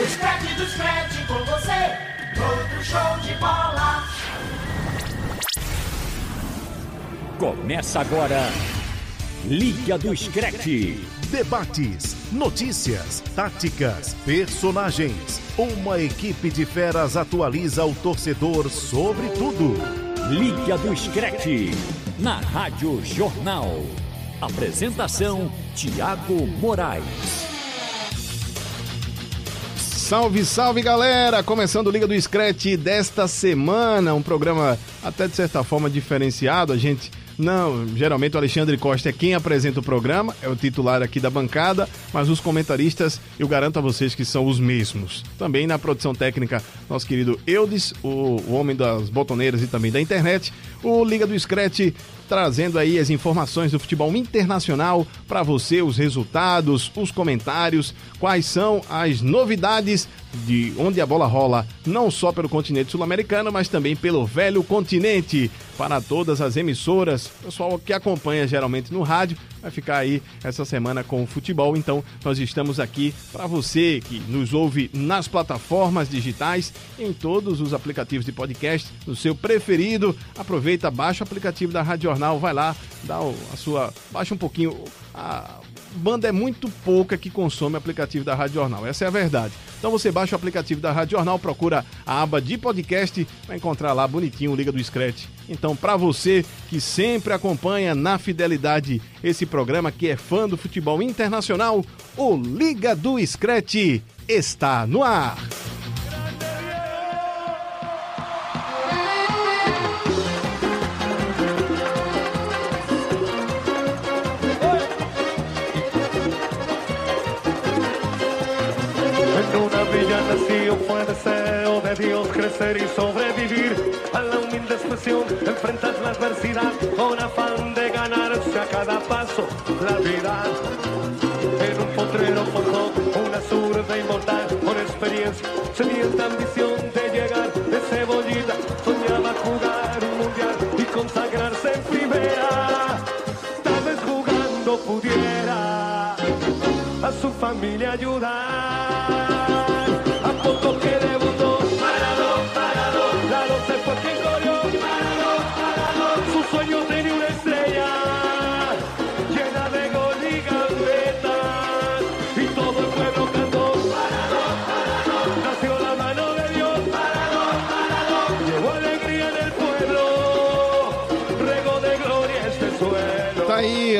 O Scratch do Scratch com você, outro show de bola. Começa agora, Liga do Scratch. Debates, notícias, táticas, personagens. Uma equipe de feras atualiza o torcedor sobre tudo. Liga do Scratch, na Rádio Jornal. Apresentação: Tiago Moraes. Salve, salve galera! Começando Liga do Scratch desta semana, um programa até de certa forma diferenciado. A gente não, geralmente o Alexandre Costa é quem apresenta o programa, é o titular aqui da bancada, mas os comentaristas eu garanto a vocês que são os mesmos. Também na produção técnica, nosso querido Eudes, o, o homem das botoneiras e também da internet, o Liga do Scratch trazendo aí as informações do futebol internacional para você, os resultados, os comentários, quais são as novidades de onde a bola rola, não só pelo continente sul-americano, mas também pelo velho continente. Para todas as emissoras, pessoal que acompanha geralmente no rádio, vai ficar aí essa semana com o futebol. Então, nós estamos aqui para você que nos ouve nas plataformas digitais, em todos os aplicativos de podcast, no seu preferido. Aproveita, baixa o aplicativo da Rádio Jornal, vai lá, dá a sua. baixa um pouquinho. A banda é muito pouca que consome aplicativo da Rádio Jornal, essa é a verdade. Então você baixa o aplicativo da Rádio Jornal, procura a aba de podcast, vai encontrar lá bonitinho o Liga do Scratch. Então, para você que sempre acompanha na fidelidade esse programa que é fã do futebol internacional, o Liga do Scratch está no ar. Fue deseo de Dios crecer y sobrevivir a la humilde expresión, enfrentar la adversidad con afán de ganarse a cada paso la vida. En un potrero forjó una zurda inmortal con experiencia, sedienta ambición de llegar de cebollita, soñaba jugar un mundial y consagrarse en primera. Tal vez jugando pudiera a su familia ayudar.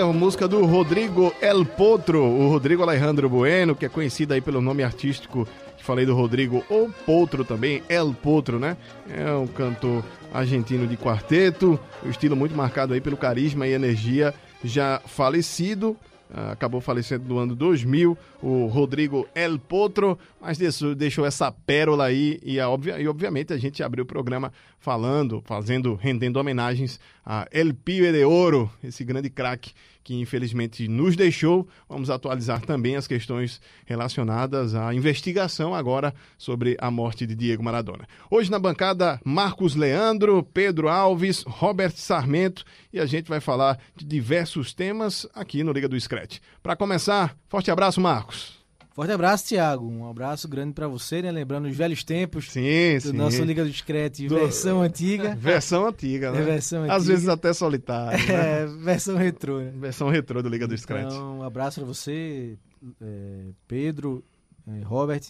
Aí a música do Rodrigo El Potro, o Rodrigo Alejandro Bueno, que é conhecido aí pelo nome artístico que falei do Rodrigo, ou Potro também, El Potro, né? É um cantor argentino de quarteto, o estilo muito marcado aí pelo carisma e energia, já falecido, ah, acabou falecendo no ano 2000, o Rodrigo El Potro, mas deixou, deixou essa pérola aí e, a, e obviamente a gente abriu o programa falando, fazendo, rendendo homenagens a El Pibe de Ouro, esse grande craque que infelizmente nos deixou. Vamos atualizar também as questões relacionadas à investigação agora sobre a morte de Diego Maradona. Hoje na bancada, Marcos Leandro, Pedro Alves, Robert Sarmento e a gente vai falar de diversos temas aqui no Liga do Scratch. Para começar, forte abraço, Marcos. Forte abraço, Thiago. Um abraço grande pra você, né? Lembrando os velhos tempos Sim, do sim. nosso Liga do Discreto, Do- versão antiga. Versão antiga, né? É versão Às antiga. vezes até solitária. né? É, versão retrô, né? Versão retrô do Liga do Scratch. Então, um abraço pra você, é, Pedro, é, Robert.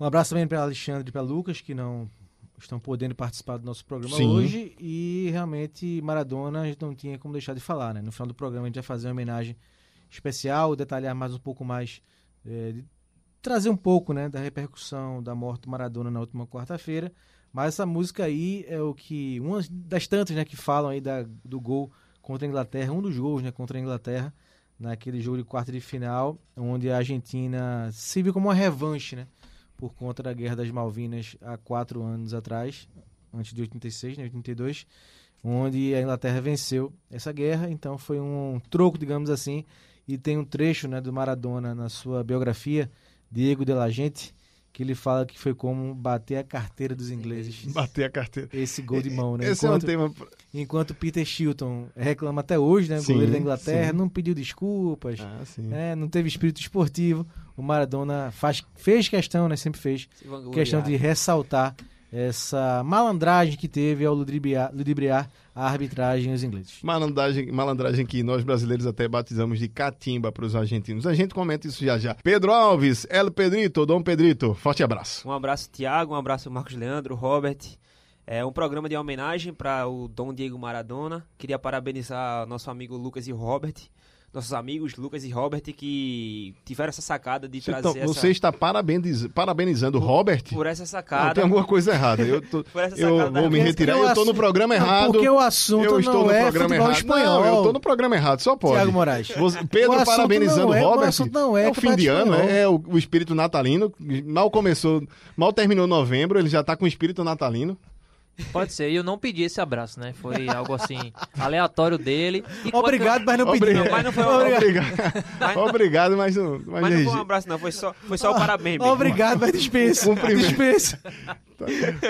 Um abraço também para Alexandre e para Lucas, que não estão podendo participar do nosso programa Sim. hoje. E realmente, Maradona, a gente não tinha como deixar de falar, né? No final do programa, a gente vai fazer uma homenagem especial, detalhar mais um pouco mais, é, de- trazer um pouco né, da repercussão da morte do Maradona na última quarta-feira. Mas essa música aí é o que. Uma das tantas né, que falam aí da, do gol contra a Inglaterra, um dos gols né, contra a Inglaterra, naquele jogo de quarta de final, onde a Argentina se viu como uma revanche, né? Por conta da Guerra das Malvinas há quatro anos atrás, antes de 86, né, 82, onde a Inglaterra venceu essa guerra. Então foi um troco, digamos assim, e tem um trecho né, do Maradona na sua biografia, Diego de la Gente, que ele fala que foi como bater a carteira dos ingleses. Bater a carteira. Esse gol de mão, né? Esse Enquanto, é um tema. enquanto Peter Shilton reclama até hoje, né? Sim, goleiro da Inglaterra, sim. não pediu desculpas, Ah, sim. né, não teve espírito esportivo. o Maradona faz, fez questão, né? Sempre fez questão de ressaltar essa malandragem que teve ao ludibriar, ludibriar a arbitragem os ingleses. Malandragem, malandragem que nós brasileiros até batizamos de catimba para os argentinos. A gente comenta isso já já. Pedro Alves, El Pedrito, Dom Pedrito, forte abraço. Um abraço, Tiago, um abraço, Marcos Leandro, Robert. É um programa de homenagem para o Dom Diego Maradona. Queria parabenizar nosso amigo Lucas e Robert, nossos amigos Lucas e Robert, que tiveram essa sacada de Você, trazer tá- essa, você está parabeniz- parabenizando o Robert? por essa Não, sacada. tem alguma coisa errada. Eu, tô- Por essa eu vou me retirar. Eu estou no programa Não, errado. Porque o assunto eu estou não no é programa futebol errado. espanhol. Não, eu estou no programa errado, só pode. Tiago Moraes. Você- Pedro parabenizando não é- o o Robert. não é o fim de ano, espanhol. é o, o espírito natalino. Mal começou, mal terminou novembro, ele já está com o espírito natalino. Pode ser, e eu não pedi esse abraço, né? Foi algo assim, aleatório dele. E Obrigado, mas não pedi. Obrigado. mas não foi um- Obrigado, Obrigado mas não. Mas, Mas não foi um abraço, não. Foi só, foi só o parabéns. mesmo. Obrigado, mas dispensa. Cumprimento. dispensa.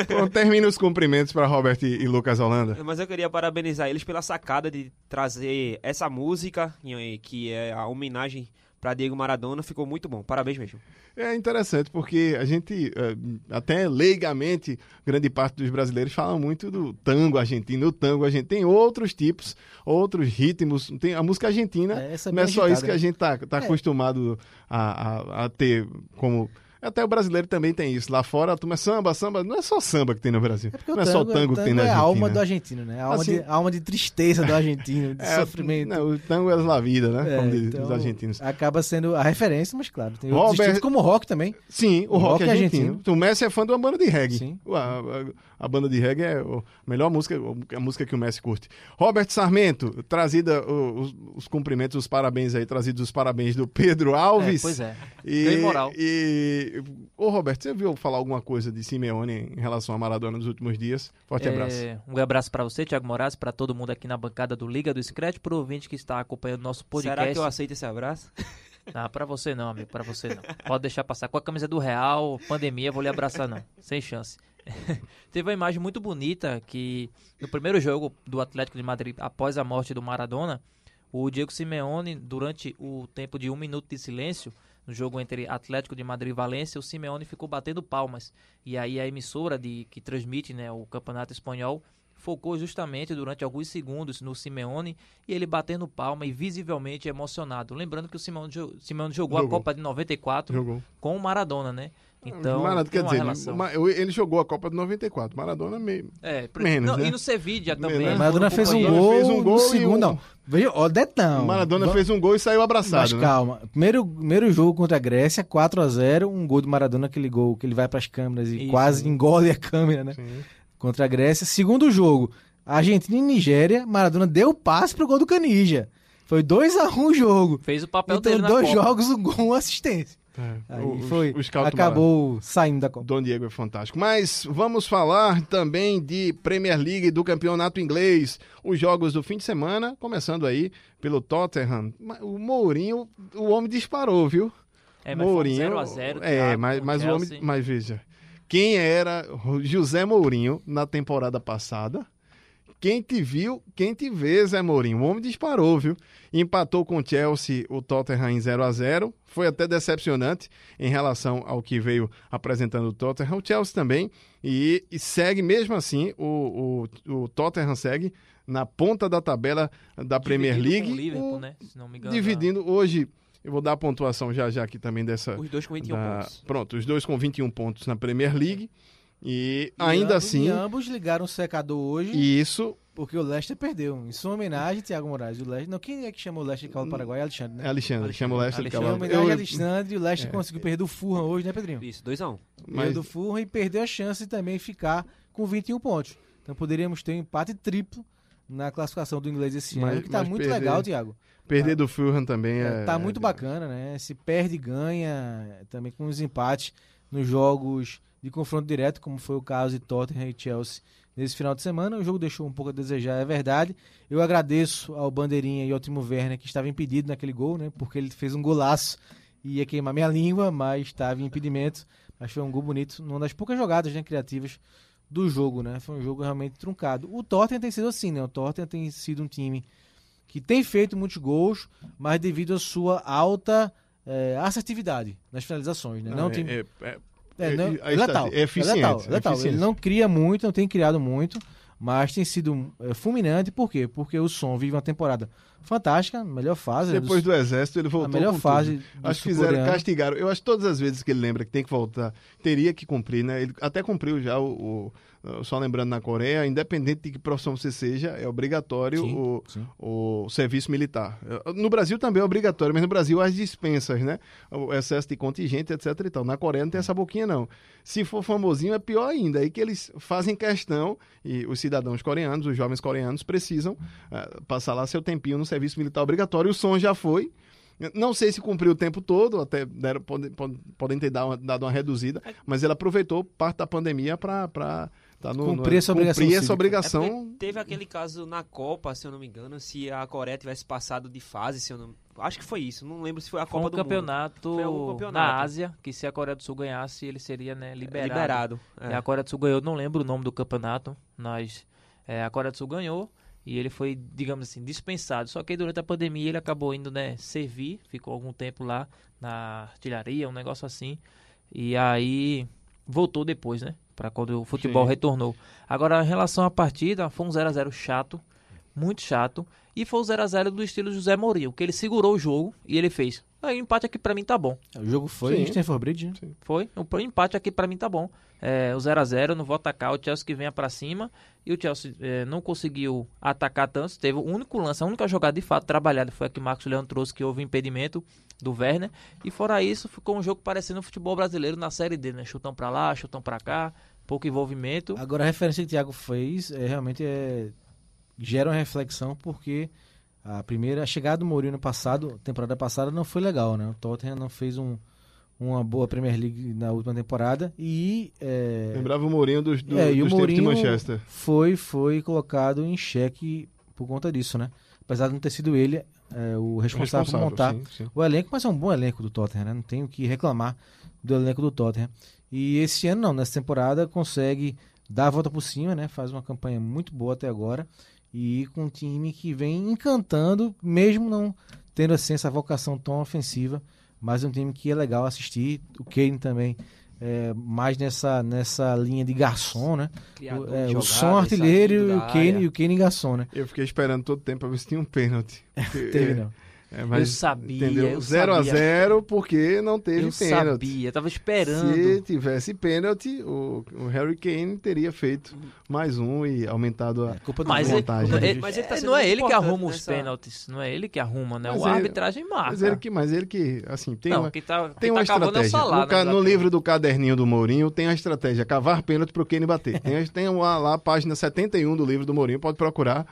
Então, termina os cumprimentos para Robert e, e Lucas Holanda. Mas eu queria parabenizar eles pela sacada de trazer essa música, que é a homenagem para Diego Maradona. Ficou muito bom. Parabéns mesmo. É interessante porque a gente, eh, até leigamente, grande parte dos brasileiros fala muito do tango argentino. O tango argentino tem outros tipos, outros ritmos. Tem a música argentina, É, essa é não é bem só agitada, isso que a né? gente tá, tá É. acostumado a, a, a ter como. Até o brasileiro também tem isso. Lá fora, a turma é samba, samba. Não é só samba que tem no Brasil. É não é só o tango que tem na é a Argentina. alma do argentino, né? A alma, Assim- de, a alma de tristeza do argentino, de É, sofrimento. não, o tango é la vida, né? É, Como dizem então, os argentinos. Acaba sendo a referência, mas claro, tem Robert- como o rock também. Sim, o, O rock, rock argentino. argentino. O Messi é fã de uma banda de reggae. Sim. A, a- a banda de reggae é a melhor música, a música que o Messi curte. Robert Sarmento, trazida os, os cumprimentos, os parabéns aí, trazidos os parabéns do Pedro Alves. É, pois é. E, Ganhei moral. E, ô Roberto, você viu falar alguma coisa de Simeone em relação a Maradona nos últimos dias? Forte É, abraço. Um abraço pra você, Thiago Moraes, pra todo mundo aqui na bancada do Liga do Scratch, pro ouvinte que está acompanhando nosso podcast. Será que eu aceito esse abraço? Não, pra você não, amigo, pra você não. Pode deixar passar. Com a camisa do Real, pandemia, vou lhe abraçar não. Sem chance. Teve uma imagem muito bonita que no primeiro jogo do Atlético de Madrid, após a morte do Maradona, o Diego Simeone, durante o tempo de um minuto de silêncio, no jogo entre Atlético de Madrid e Valência, o Simeone ficou batendo palmas. E aí a emissora de, que transmite né, o campeonato espanhol focou justamente durante alguns segundos no Simeone e ele batendo palma e visivelmente emocionado. Lembrando que o Simeone, Simeone jogou, Jogou. a Copa de 94 Jogou. com o Maradona, né? Então, Maradona, quer dizer, relação. ele jogou a Copa de 94. Maradona meio. É, menos, não, né? E no Sevilla também. Menos, né? Maradona foram fez um gol, fez um gol no segundo, um- não. Veja, ó, detão. Maradona Va- fez um gol e saiu abraçado. Mas né? calma. Primeiro, primeiro jogo contra a Grécia, 4 a 0 um gol do Maradona, aquele gol que ele vai pras câmeras e Isso. quase engole a câmera, né? Sim. Contra a Grécia. Segundo jogo, Argentina e Nigéria, Maradona deu passe pro gol do Canija. Foi 2 a 1 o jogo. Fez o papel Então, dele na dois Copa. jogos, um gol, uma assistência. É, o- foi, o acabou saindo da Copa. Dom Diego é fantástico. Mas vamos falar também de Premier League do campeonato inglês. Os jogos do fim de semana, começando aí pelo Tottenham. O Mourinho, o homem disparou, viu? É, mas Mourinho. 0 a 0 É, mas, mas o homem. Mas veja. Quem era José Mourinho na temporada passada? Quem te viu, quem te vê, Zé Mourinho. O homem disparou, viu? Empatou com o Chelsea, o Tottenham em 0 a 0 Foi até decepcionante em relação ao que veio apresentando o Tottenham. O Chelsea também. E, e segue, mesmo assim, o, o, o Tottenham segue na ponta da tabela da Premier Dividido League. O Liverpool, o- né? Se não me engano. dividindo hoje. Eu vou dar a pontuação já já aqui também dessa. Os dois com 21 da- pontos. Pronto, os dois com 21 pontos na Premier League. E, E ainda ambos- assim, E ambos ligaram o secador hoje, isso porque o Leicester perdeu. Em sua homenagem, Thiago Moraes. O Leicester, não, quem é que chamou o Leicester de cavalo do Paraguai? É Alexandre, é né? Alexandre. Chama o Leicester de cavalo. homenagem a Eu- Alexandre, e o Leicester conseguiu perder do Fulham hoje, né, Pedrinho? Isso, 2x1. Mas... mas, do Fulham e perdeu a chance de também ficar com 21 pontos. Então poderíamos ter um empate triplo na classificação do inglês esse Mas- ano, que tá muito perder- legal, Thiago. perder do Fulham também é. É, tá muito bacana, né? Se perde e ganha, também com os empates nos jogos de confronto direto, como foi o caso de Tottenham e Chelsea nesse final de semana. O jogo deixou um pouco a desejar, é verdade. Eu agradeço ao Bandeirinha e ao Timo Werner, que estava impedido naquele gol, né? Porque ele fez um golaço e ia queimar minha língua, mas estava em impedimento. Mas foi um gol bonito, uma das poucas jogadas né, criativas do jogo, né? Foi um jogo realmente truncado. O Tottenham tem sido assim, né? O Tottenham tem sido um time que tem feito muitos gols, mas devido à sua alta é, assertividade nas finalizações, né? Não, é um time... é, é, É, É, não, é letal. é eficiente, letal, é letal. Ele eficiente. não cria muito, não tem criado muito, mas tem sido é, fulminante. Por quê? Porque o Som vive uma temporada fantástica, melhor fase. né, Depois do exército, ele voltou a melhor fase do Acho que fizeram, castigaram. Eu acho que todas as vezes que ele lembra que tem que voltar, teria que cumprir, né? Ele até cumpriu já o, o- só lembrando na Coreia, independente de que profissão você seja, é obrigatório Sim, o, sim. o serviço militar. No Brasil também é obrigatório, mas no Brasil as dispensas, né? O excesso de contingente, etc e tal. Na Coreia não tem essa boquinha, não. Se for famosinho, é pior ainda. Aí que eles fazem questão, e os cidadãos coreanos, os jovens coreanos, precisam eh, passar lá seu tempinho no serviço militar obrigatório. O som já foi. Não sei se cumpriu o tempo todo, até deram, podem, podem- podem ter dado uma, dado uma reduzida, mas ele aproveitou parte da pandemia para tá no, Cumprir no, essa obrigação cumprir essa. É obrigação. porque teve aquele caso na Copa, se eu não me engano, se a Coreia tivesse passado de fase, se eu não... Acho que foi isso, não lembro se foi a Foi Copa um do Mundo. campeonato, Foi algum campeonato. na Ásia, que se a Coreia do Sul ganhasse, ele seria né, liberado. Liberado. é. E a Coreia do Sul ganhou, não lembro o nome do campeonato, mas é, a Coreia do Sul ganhou e ele foi, digamos assim, dispensado. Só que aí, durante a pandemia ele acabou indo né, servir, ficou algum tempo lá na artilharia, um negócio assim. E aí voltou depois, né? Pra quando o futebol Sim. retornou. Agora, em relação à partida, foi um 0x0 chato, muito chato. E foi o 0x0 do estilo José Mourinho, que ele segurou o jogo e ele fez. Aí, o empate aqui pra mim tá bom. O jogo foi Sim. em Stanford Bridge, né? Foi. O empate aqui pra mim tá bom. É, o 0x0, não vou atacar. O Chelsea que venha pra cima. E o Chelsea é, não conseguiu atacar tanto. Teve o único lance, a única jogada de fato trabalhada foi a que o Marcos Leão trouxe, que houve impedimento do Werner. E fora isso, ficou um jogo parecendo o futebol brasileiro na Série D, né? Chutão pra lá, chutão pra cá, pouco envolvimento. Agora a referência que o Thiago fez é, realmente é, gera uma reflexão porque a primeira a chegada do Mourinho no passado, temporada passada não foi legal, né? O Tottenham não fez um, uma boa Premier League na última temporada e é, Lembrava o Mourinho dos, do, é, e o tempos de Mourinho Manchester. foi foi colocado em xeque por conta disso, né? Apesar de não ter sido ele é, o responsável, por montar sim, sim. o elenco, mas é um bom elenco do Tottenham, né? Não tenho o que reclamar do elenco do Tottenham. E esse ano não, nessa temporada consegue dar a volta por cima, né? Faz uma campanha muito boa até agora e com um time que vem encantando, mesmo não tendo assim essa vocação tão ofensiva, mas é um time que é legal assistir. O Kane também é, mais nessa nessa linha de garçom, né? Criador O, de é, o jogadas, som artilheiro e o Kane área. e o Kane garçom, né? Eu fiquei esperando todo tempo pra ver se tinha um pênalti. Porque, Teve é, não. É, mas, Eu sabia, Entendeu? eu 0 a sabia. 0 porque não teve eu pênalti. sabia, tava esperando. Se tivesse pênalti, o, o Harry Kane teria feito mais um e aumentado a. Culpa do Mas, ele, vantagem. ele- Mas ele tá é, não é ele que arruma os nessa- pênaltis, não é ele que arruma, né? Mas o ele- arbitragem marca. Mas ele que, mas ele que, assim, tem não, uma, quem tá, tem quem uma tá é estratégia. No, ca- né, no lateral. livro do caderninho do Mourinho tem a estratégia, cavar pênalti pro Kane bater. Tem, a- tem lá, lá a página 71 do livro do Mourinho, pode procurar.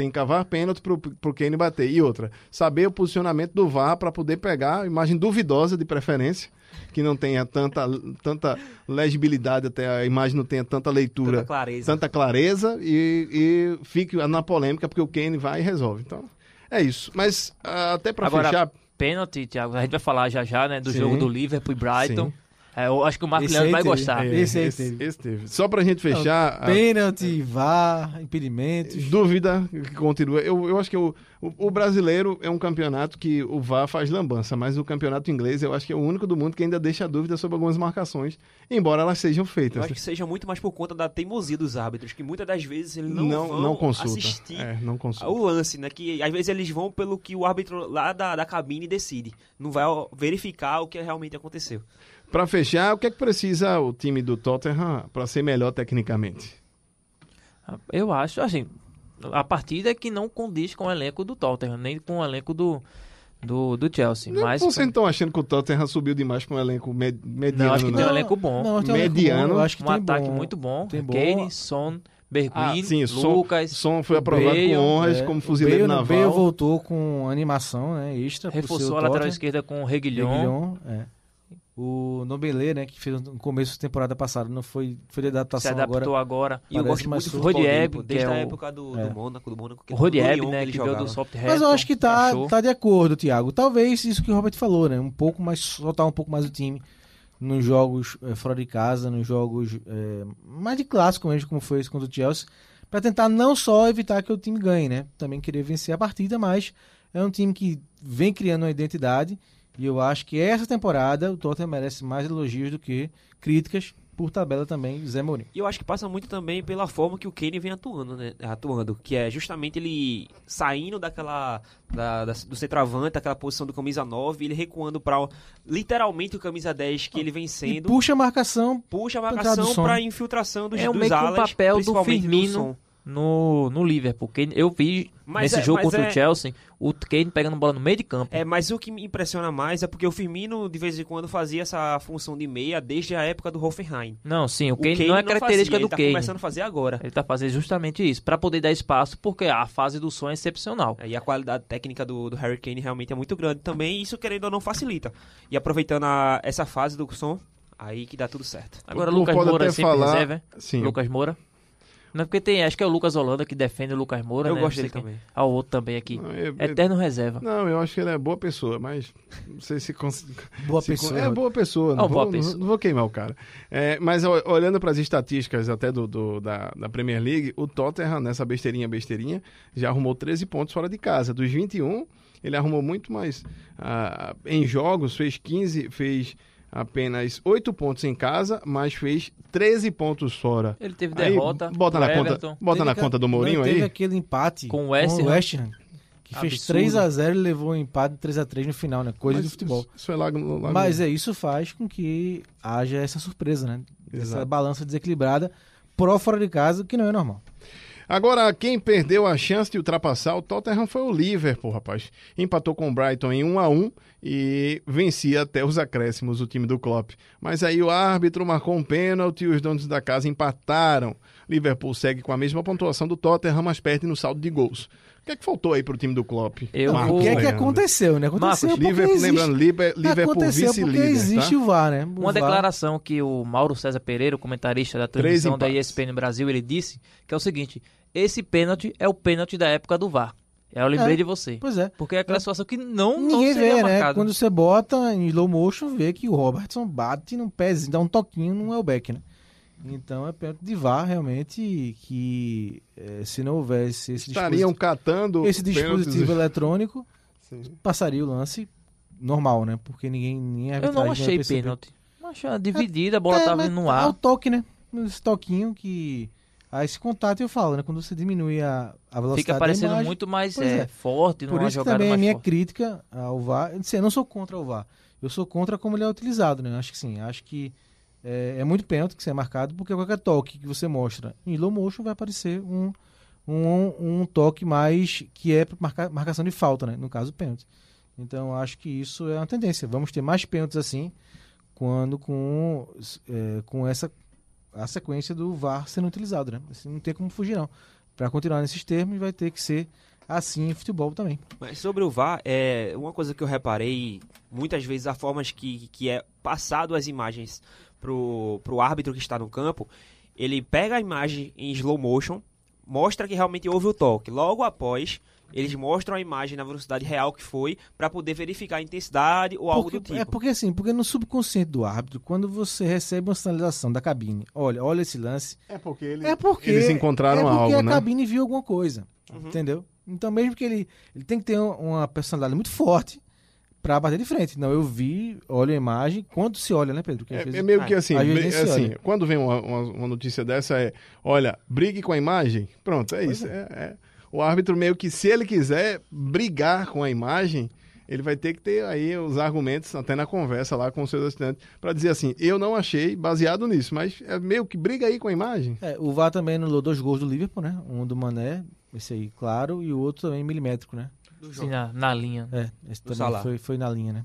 Tem cavar pênalti pro, pro Kane bater. E outra, saber o posicionamento do VAR para poder pegar imagem duvidosa de preferência, que não tenha tanta, tanta legibilidade, até a imagem não tenha tanta leitura, Tanta clareza. tanta clareza e, e fique na polêmica, porque o Kane vai e resolve. Então, é isso. Mas ah, até para fechar, Pênalti, Thiago, a gente vai falar já já, né, do Sim. jogo do Liverpool e Brighton. Sim. É, eu acho que o Marco Esse Leandro vai teve. gostar. É. Esse aí esse, teve. esse teve. Só pra gente fechar, a Pênalti, VAR, impedimentos. dúvida que continua. Eu, eu acho que o, o, o brasileiro é um campeonato que o VAR faz lambança, mas o campeonato inglês eu acho que é o único do mundo que ainda deixa dúvida sobre algumas marcações, embora elas sejam Eu feitas. acho que seja muito mais por conta da teimosia dos árbitros, que muitas das vezes eles não, não, vão não consulta. assistir É, não consulta. o lance, né? Que às vezes eles vão pelo que o árbitro lá da, da cabine decide. Não vai verificar o que realmente aconteceu. Pra fechar, o que é que precisa o time do Tottenham para ser melhor tecnicamente? Eu acho, assim, a partida é que não condiz com o elenco do Tottenham, nem com o elenco do, do, do Chelsea. Mas Vocês não estão achando que o Tottenham subiu demais para um elenco med- mediano? não, acho que tem um não? elenco bom. Não, tem um elenco Mediano, bom, eu acho que um tem ataque bom. muito bom. Tem bom. Kane, Son, Bergwijn, Ah, sim, Son- Lucas. Son foi aprovado Bale, com honras É, como o fuzileiro Bale, naval. Bale voltou com animação né, extra. Reforçou seu a lateral Tottenham. esquerda com o Reguilhon. Reguilhon, é. O Nobelê, né, que fez no começo da temporada passada, não foi, foi de Se adaptação adaptou agora. agora. E eu gosto mais muito do Rodieb, desde é a o- época do, é. do Mônaco, do Mônaco. que O Rodieb, que né, que veio jogava. do Southampton. Mas eu acho que tá, achou. tá de acordo, Thiago. Talvez isso que o Robert falou, né? Um pouco mais, soltar um pouco mais o time nos jogos eh, fora de casa, nos jogos eh, mais de clássico mesmo, como foi esse contra o Chelsea, para tentar não só evitar que o time ganhe, né? Também querer vencer a partida, mas é um time que vem criando uma identidade E eu acho que essa temporada o Tottenham merece mais elogios do que críticas por tabela também Zé Mourinho. E eu acho que passa muito também pela forma que o Kane vem atuando, né? Atuando, que é justamente ele saindo daquela da, da- do centroavante, daquela posição do camisa 9, ele recuando para literalmente o camisa 10 que ele vem E sendo. puxa a marcação puxa a marcação para infiltração dos, É o dos meio que o alas, papel do Firmino Son. No, no Liverpool. Kane- eu vi Mas nesse é- jogo contra é- o Chelsea, o Kane pegando bola no meio de campo. É, mas o que me impressiona mais é porque o Firmino de vez em quando fazia essa função de meia desde a época do Hoffenheim. Não, sim, o O Kane, não é característica fazia, do ele tá Kane. começando a fazer agora. Ele tá fazendo justamente isso, pra poder dar espaço, porque a fase do som é excepcional. E a qualidade técnica do, do Harry Kane realmente é muito grande também, e isso querendo ou não facilita. E aproveitando a- essa fase do som, aí que dá tudo certo. Agora O Lucas Moura sempre falar- reserva, hein? Sim. Lucas Moura. Não, porque tem, acho que é o Lucas Holanda que defende o Lucas Moura, Eu né? gosto Não dele também. Ah, o outro também aqui. Não, eu- Eterno reserva. Não, eu acho que ele é boa pessoa, mas não sei se... cons- boa se pessoa. É boa pessoa, não, Ah, vou, boa pessoa. não- não vou queimar o cara. É, mas ó, olhando para as estatísticas até do, do- da, da Premier League, o Tottenham, nessa besteirinha, besteirinha, já arrumou 13 pontos fora de casa. Dos 21, ele arrumou muito mais ah, em jogos, fez 15, fez apenas 8 pontos em casa, mas fez 13 pontos fora. Ele teve Aí, derrota bota na conta, Everton, bota Teve na conta do Mourinho Teve aí. aquele empate Com o West com o Ham. West Ham, que fez Absurdo. 3 a 0 e levou o empate 3 a 3 no final, né? Coisa Mas do futebol. Isso, foi lá, lá Mas é, isso faz com que haja essa surpresa, né? Essa Exato. balança desequilibrada pró fora de casa, que não é normal. Agora, quem perdeu a chance de ultrapassar o Tottenham foi o Liverpool, rapaz. Empatou com o Brighton em 1 a 1 e vencia até os acréscimos o time do Klopp. Mas aí o árbitro marcou um pênalti e os donos da casa empataram. Liverpool segue com a mesma pontuação do Tottenham, mas perde no saldo de gols. O que é que faltou aí pro time do Klopp? Eu Não, vou- o que é que aconteceu, né? Aconteceu Marcos, Liverpool, existe... lembrando, Liverpool aconteceu porque vice-líder, existe tá? o VAR, né? O Uma VAR declaração que o Mauro César Pereira, o comentarista da transmissão da. ESPN Brasil, ele disse que é o seguinte: esse pênalti é o pênalti da época do VAR. Eu lembrei É. de você. Pois é. Porque é aquela situação que não, não Ninguém seria vê, né? marcado. Quando você bota em slow motion, vê que o Robertson bate num pezinho, dá um toquinho no Elbeck, né? Então é pênalti de VAR, realmente, que eh, se não houvesse esse Estariam dispositivo, catando esse pênaltis- dispositivo eletrônico, Sim. passaria o lance normal, né? Porque ninguém nem a Eu não achei perceber. pênalti. Achei dividida, a bola É, tava mas indo no É o ar. toque, né? Esse toquinho que. Aí esse contato eu falo, né? Quando você diminui a, a velocidade Fica parecendo imagem, muito mais é, é. forte, Por isso também a minha forte. crítica ao VAR. Eu não sou contra o VAR. Eu sou contra como ele é utilizado, né? Acho que sim. Acho que é, é muito pênalti que você é marcado, porque qualquer toque que você mostra em slow motion vai aparecer um, um, um toque mais que é marca, marcação de falta, né? No caso, pênalti. Então acho que isso é uma tendência. Vamos ter mais pênaltis assim quando com, é, com essa a sequência do VAR sendo utilizado, né? Assim, não tem como fugir, não. Para continuar nesses termos, vai ter que ser assim em futebol também. Mas sobre o VAR, é uma coisa que eu reparei, muitas vezes a forma que, que é passado as imagens pro, pro árbitro que está no campo, ele pega a imagem em slow motion, mostra que realmente houve o toque. Logo após, eles mostram a imagem na velocidade real que foi, para poder verificar a intensidade ou algo Porque- do tipo. É porque assim, porque no subconsciente do árbitro, quando você recebe uma sinalização da cabine, olha, olha esse lance, É porque, ele- é porque eles encontraram é porque algo, a né? cabine viu alguma coisa, Uhum. entendeu? Então mesmo que ele, ele tem que ter um- uma personalidade muito forte pra bater de frente. Não, eu vi, olho a imagem, quando se olha, né, Pedro? É, vezes- é meio que assim, assim quando vem uma, uma, uma notícia dessa é, olha, brigue com a imagem, pronto, é isso. é- é. O árbitro meio que, se ele quiser brigar com a imagem, ele vai ter que ter aí os argumentos, até na conversa lá com os seus assistentes, para dizer assim, eu não achei baseado nisso, mas é meio que briga aí com a imagem. É, o VAR também anulou dois gols do Liverpool, né? Um do Mané, esse aí, claro, e o outro também milimétrico, né? Assim, na, na linha. É, esse também foi, foi na linha, né?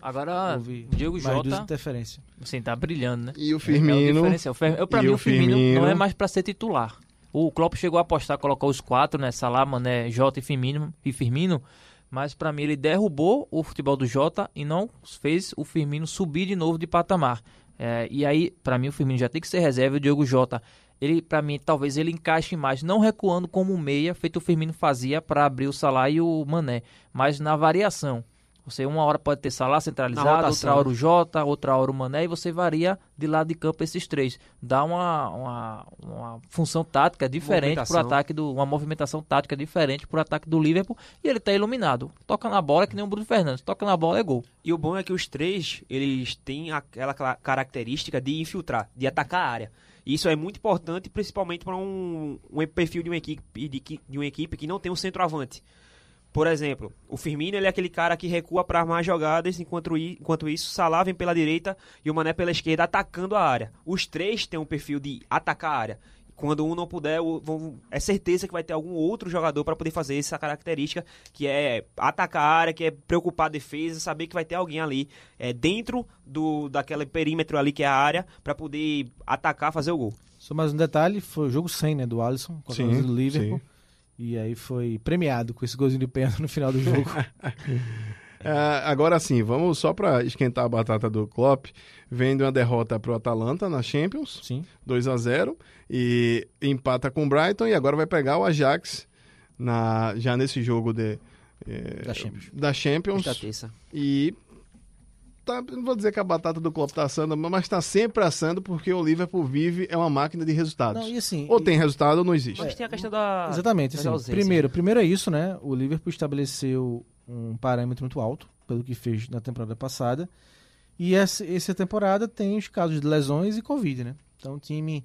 Agora, Houve Diego Jota, interferências. assim, tá brilhando, né? E o É o Firmino, diferencial. O Fer- eu, pra E mim, o o Firmino, Firmino- não é mais pra ser titular. O Klopp chegou a apostar, colocou os quatro, né? Salah, Mané, Jota e Firmino, e Firmino. Mas pra mim ele derrubou o futebol do Jota e não fez o Firmino subir de novo de patamar. É, e aí, pra mim, o Firmino já tem que ser reserva. E o Diogo Jota, ele, para mim, talvez ele encaixe mais, não recuando como meia, feito o Firmino fazia pra abrir o Salah e o Mané, mas na variação. Você uma hora pode ter Salah centralizado, outra hora o Jota, outra hora o Mané, e você varia de lado de campo esses três. Dá uma, uma, uma função tática diferente pro Movimentação. ataque do. Uma movimentação tática diferente pro ataque do Liverpool. E ele tá iluminado. Toca na bola que nem o Bruno Fernandes. Toca na bola é gol. E o bom é que os três, eles têm aquela característica de infiltrar, de atacar a área. Isso é muito importante, principalmente para um, um perfil de uma equipe de, de uma equipe que não tem um centroavante. Por exemplo, o Firmino ele é aquele cara que recua para armar jogadas, enquanto, enquanto isso, Salah vem pela direita e o Mané pela esquerda atacando a área. Os três têm um perfil de atacar a área. Quando um não puder, o- vão- é certeza que vai ter algum outro jogador para poder fazer essa característica, que é atacar a área, que é preocupar a defesa, saber que vai ter alguém ali é, dentro do daquele perímetro ali que é a área, para poder atacar, fazer o gol. Só mais um detalhe, foi o jogo 100, né, do Alisson, com a Sim, camisa do Liverpool. sim. E aí foi premiado com esse golzinho de pênalti no final do jogo. É, agora sim, vamos só para esquentar a batata do Klopp, vendo uma derrota pro Atalanta na Champions, Sim. 2 a 0 e empata com o Brighton e agora vai pegar o Ajax na, já nesse jogo de, eh, Da Champions. da Champions terça. e tá, não vou dizer que a batata do Klopp tá assando, mas tá sempre assando porque o Liverpool vive é uma máquina de resultados. Não, e assim, Ou e- tem resultado ou não existe. Mas tem a questão da. Exatamente. das Assim, primeiro, primeiro é isso, né? O Liverpool estabeleceu um parâmetro muito alto, pelo que fez na temporada passada. E essa, essa temporada tem os casos de lesões e Covid, né? Então o time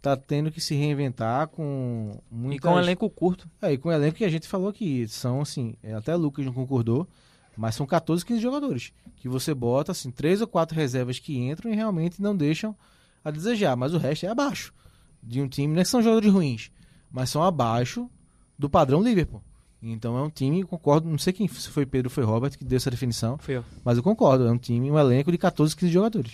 tá tendo que se reinventar com E muitas... com um elenco curto. É, e com o elenco que a gente falou aqui, são assim, é, até o Lucas não concordou, mas são 14, 15 jogadores. Que você bota, assim, três ou quatro reservas que entram e realmente não deixam a desejar. Mas o resto é abaixo de um time, não é que são jogadores ruins, mas são abaixo do padrão Liverpool. Então é um time, concordo, não sei quem se foi Pedro ou foi Robert que deu essa definição, Foi, ó. mas eu concordo, é um time, um elenco de 14, 15 jogadores.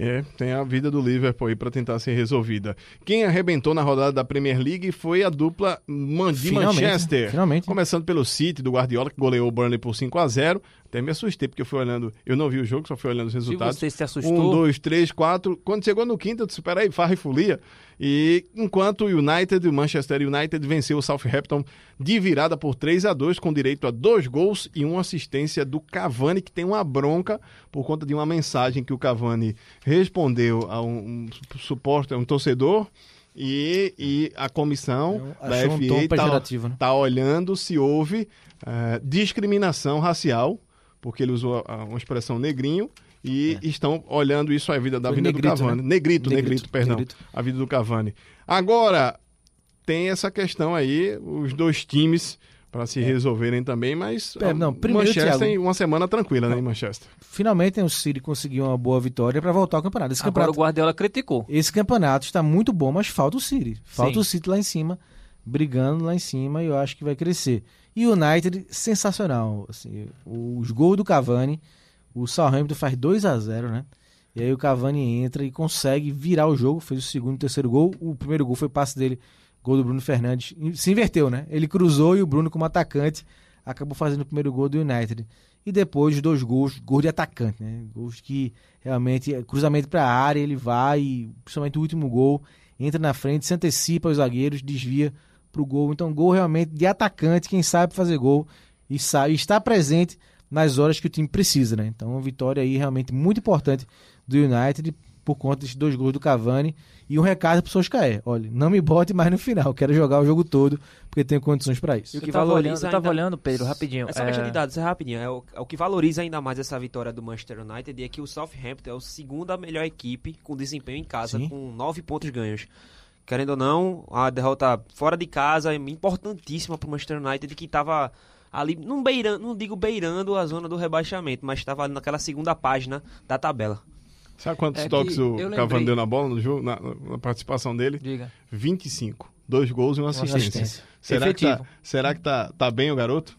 É, tem a vida do Liverpool aí pra tentar ser resolvida. Quem arrebentou na rodada da Premier League foi a dupla de Finalmente, Manchester. Finalmente. Começando pelo City do Guardiola, que goleou o Burnley por 5 a 0 Até me assustei, porque eu fui olhando. Eu não vi o jogo, só fui olhando os Se resultados. você se assustou, Um, dois, três, quatro. Quando chegou no quinto, eu disse: peraí, farra e folia. E enquanto o United, o Manchester United, venceu o Southampton de virada por 3 a 2 com direito a dois gols e uma assistência do Cavani, que tem uma bronca por conta de uma mensagem que o Cavani respondeu a um, um suporte, a um torcedor. E, e a comissão da Achou um tá, pejorativo, né? tá olhando se houve eh, discriminação racial, porque ele usou uma expressão negrinho, e estão olhando isso a vida da Foi vida negrito, do Cavani. né? Negrito, negrito, Negrito, perdão. negrito. A vida do Cavani. Agora, tem essa questão aí, os dois times para se resolverem também, mas É, não, primeiro, Manchester Thiago- tem uma semana tranquila, né, em Manchester. Finalmente o City conseguiu uma boa vitória para voltar ao campeonato. Esse agora campeonato o Guardiola criticou. Esse campeonato está muito bom, mas falta o City. Falta Sim. o City lá em cima, brigando lá em cima, e eu acho que vai crescer. E o United, sensacional. Assim, os gols do Cavani, o Southampton faz 2 a 0 né? E aí o Cavani entra e consegue virar o jogo, fez o segundo e terceiro gol. O primeiro gol foi passe dele, gol do Bruno Fernandes. Se inverteu, né? Ele cruzou e o Bruno, como atacante, acabou fazendo o primeiro gol do United. E depois os dois gols, gols de atacante, né? Gols que realmente, é cruzamento para a área, ele vai, principalmente o último gol, entra na frente, se antecipa aos zagueiros, desvia pro gol. Então, gol realmente de atacante, quem sabe fazer gol e sabe, está presente nas horas que o time precisa, né? Então, uma vitória aí realmente muito importante do United por conta desses dois gols do Cavani e um recado pro Solskjaer. Olha, não me bote mais no final, quero jogar o jogo todo porque tenho condições para isso. E o que eu tava valoriza olhando, eu tava ainda- olhando, Pedro, rapidinho. Só é, questão de dados, é rapidinho. É o, é o que valoriza ainda mais essa vitória do Manchester United é que o Southampton é a segunda melhor equipe com desempenho em casa, Sim. com nove pontos ganhos. Querendo ou não, a derrota fora de casa é importantíssima para o Manchester United que estava ali, não, beirando, não digo beirando a zona do rebaixamento, mas estava ali naquela segunda página da tabela. Sabe quantos É toques que o Cavani deu na bola no jogo, na, na participação dele? Diga. 25. Dois gols e uma assistência. assistência. Será, que tá, será que tá, tá bem o garoto?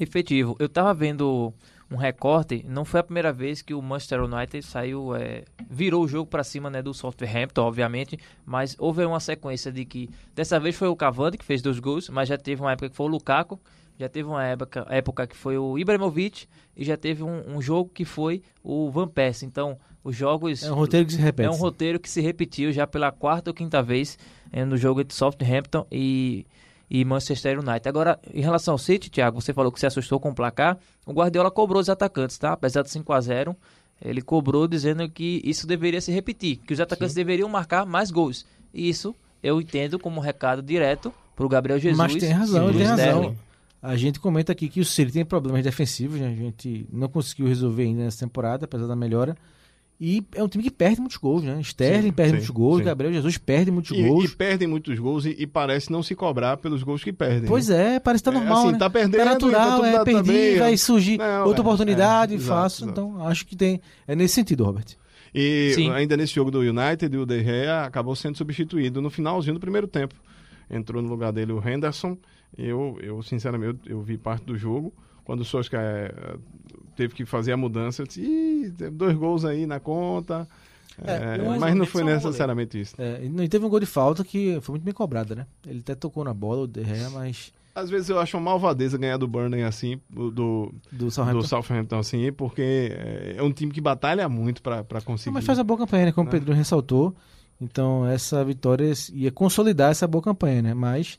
Efetivo. Eu tava vendo um recorte, não foi a primeira vez que o Manchester United saiu, é, virou o jogo para cima né, do Southampton, obviamente, mas houve uma sequência de que, dessa vez foi o Cavani que fez dois gols, mas já teve uma época que foi o Lukaku, já teve uma época, época que foi o Ibrahimovic e já teve um, um jogo que foi o Van Persie. Então, os jogos... É um roteiro que se repete. É um roteiro que se repetiu já pela quarta ou quinta vez eh, no jogo entre Southampton e, e Manchester United. Agora, em relação ao City, Thiago, você falou que se assustou com o placar. O Guardiola cobrou os atacantes, tá? Apesar de 5 a 0 ele cobrou dizendo que isso deveria se repetir, que os atacantes deveriam marcar mais gols. E isso eu entendo como um recado direto pro Gabriel Jesus. Mas tem razão, ele tem razão. A gente comenta aqui que o City tem problemas defensivos, né? a gente não conseguiu resolver ainda nessa temporada, apesar da melhora. E é um time que perde muitos gols, né? Sterling Sim, perde sim, muitos gols, sim. Gabriel Jesus perde muitos E, gols. e perdem muitos gols e, e parece não se cobrar pelos gols que perdem. Pois né? é, parece que tá É, normal, assim, né? tá perdendo, Tá natural, tá tudo é, perdi, também, vai é. surgir Não, outra é, oportunidade, é, exato, faço. exato. Então, acho que tem. É nesse sentido, Robert. E Sim. ainda nesse jogo do United, o De Gea acabou sendo substituído no finalzinho do primeiro tempo. Entrou no lugar dele o Henderson. Eu, eu sinceramente, eu, eu vi parte do jogo. Quando o Solskjaer teve que fazer a mudança, eu disse, Ih, teve dois gols aí na conta. É, o mas não foi é necessariamente isso. É, e não- teve um gol de falta que foi muito bem cobrado, né? Ele até tocou na bola, o De Gea, mas Às vezes eu acho uma malvadeza ganhar do Burnley assim, do, do, do do Southampton. Southampton assim, porque eh, é um time que batalha muito para conseguir. Não, mas faz a boa campanha, né? Como o Né? Pedro ressaltou. Então, essa vitória ia consolidar essa boa campanha, né? Mas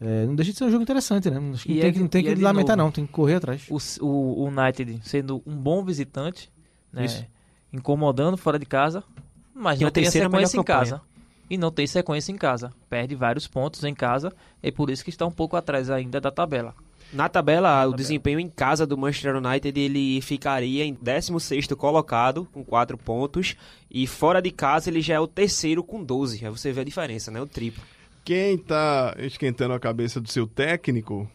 é, não deixa de ser um jogo interessante, né? Acho que E tem é que, de- não tem que é lamentar, novo. não. Tem que correr atrás. O, o United sendo um bom visitante, né? Isso. incomodando fora de casa, mas Que é não tem sequência em campanha. casa. E não tem sequência em casa. Perde vários pontos em casa, e por isso que está um pouco atrás ainda da tabela. Na tabela, o tabela. desempenho em casa do Manchester United ele ficaria em 16º colocado com 4 pontos e fora de casa ele já é o terceiro com 12. Aí você vê a diferença, né? O triplo. Quem tá esquentando a cabeça do seu técnico,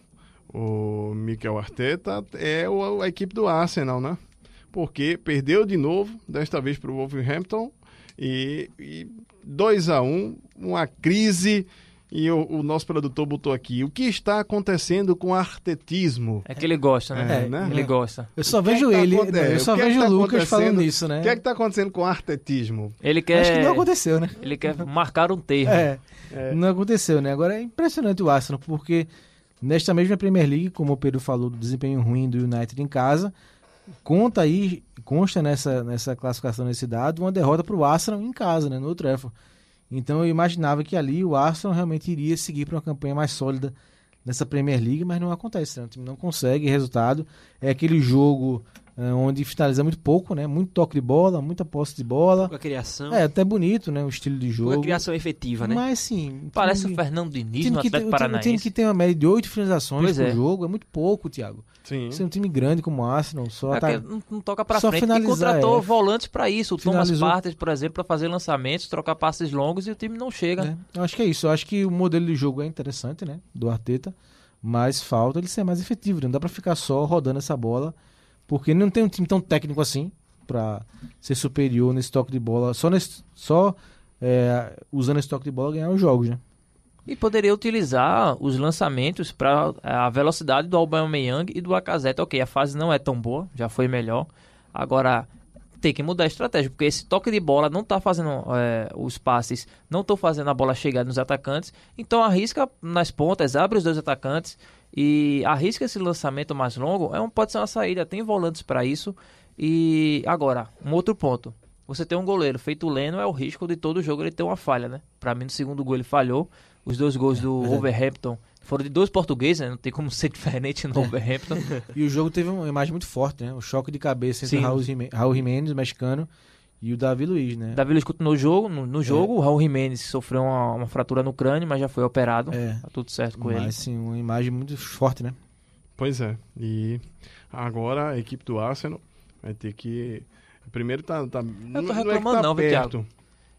o Mikel Arteta, é a equipe do Arsenal, né? Porque perdeu de novo, desta vez para o Wolverhampton, e, e 2 a 1 uma crise. E o, o nosso produtor botou aqui: o que está acontecendo com o artetismo? É que ele gosta, né? É, né? Ele gosta. Eu só é vejo tá ele, aconte- eu o só é vejo tá o Lucas falando nisso, né? O que é que está acontecendo com o artetismo? Ele quer, Acho que não aconteceu, né? ele quer marcar um termo. É, não aconteceu, né? Agora é impressionante o Arsenal, porque nesta mesma Premier League, como o Pedro falou, do desempenho ruim do United em casa, conta aí, consta nessa, nessa classificação, nesse dado, uma derrota para o Arsenal em casa, né? No Trafford. Então eu imaginava que ali o Arsenal realmente iria seguir para uma campanha mais sólida nessa Premier League, mas não acontece, né? O time não consegue resultado. É aquele jogo onde finaliza muito pouco, né? Muito toque de bola, muita posse de bola. Com a criação, É até bonito, né? O estilo de com a jogo. criação efetiva, né? Mas sim. Parece time- o Fernando Diniz time no que tem, Atlético o time- Paranaense. que tem uma média de oito finalizações Pois por é. jogo é muito pouco, Thiago. Sim. Você é um time grande como o Arsenal, só É tá... que não, não toca pra Só frente. finalizar, e contratou é. volantes pra isso. O Thomas Finalizou. Partey, por exemplo, pra fazer lançamentos, trocar passes longos e o time não chega. né? Eu acho que é isso. Eu acho que o modelo de jogo é interessante, né? Do Arteta. Mas falta ele ser mais efetivo. né? Não dá pra ficar só rodando essa bola. Porque não tem um time tão técnico assim pra ser superior nesse toque de bola. Só, nesse, só é, usando esse toque de bola ganhar os jogos, né? E poderia utilizar os lançamentos para a velocidade do Aubameyang e do Lacazette. Ok, a fase não é tão boa, já foi melhor. Agora tem que mudar a estratégia, porque esse toque de bola não está fazendo é, os passes, não estão fazendo a bola chegar nos atacantes. Então arrisca nas pontas, abre os dois atacantes e arrisca esse lançamento mais longo. É um, pode ser uma saída, tem volantes para isso. E agora, um outro ponto. Você tem um goleiro feito o Leno, é o risco de todo jogo ele ter uma falha, né? Para mim, no segundo gol ele falhou. Os dois gols do Wolverhampton foram de dois portugueses, né? Não tem como ser diferente no Wolverhampton. E o jogo teve uma imagem muito forte, né? O choque de cabeça entre Sim. Raul, Jimenez, mexicano, e o Davi Luiz, né? Davi Luiz continuou jogo, no, no jogo. O Raul Jimenez sofreu uma, uma fratura no crânio, mas já foi operado. É. Tá tudo certo com ele. Mas sim, uma imagem muito forte, né? Pois é. E agora a equipe do Arsenal vai ter que. Primeiro tá. tá não, tô é reclamando tá não, viu, perto.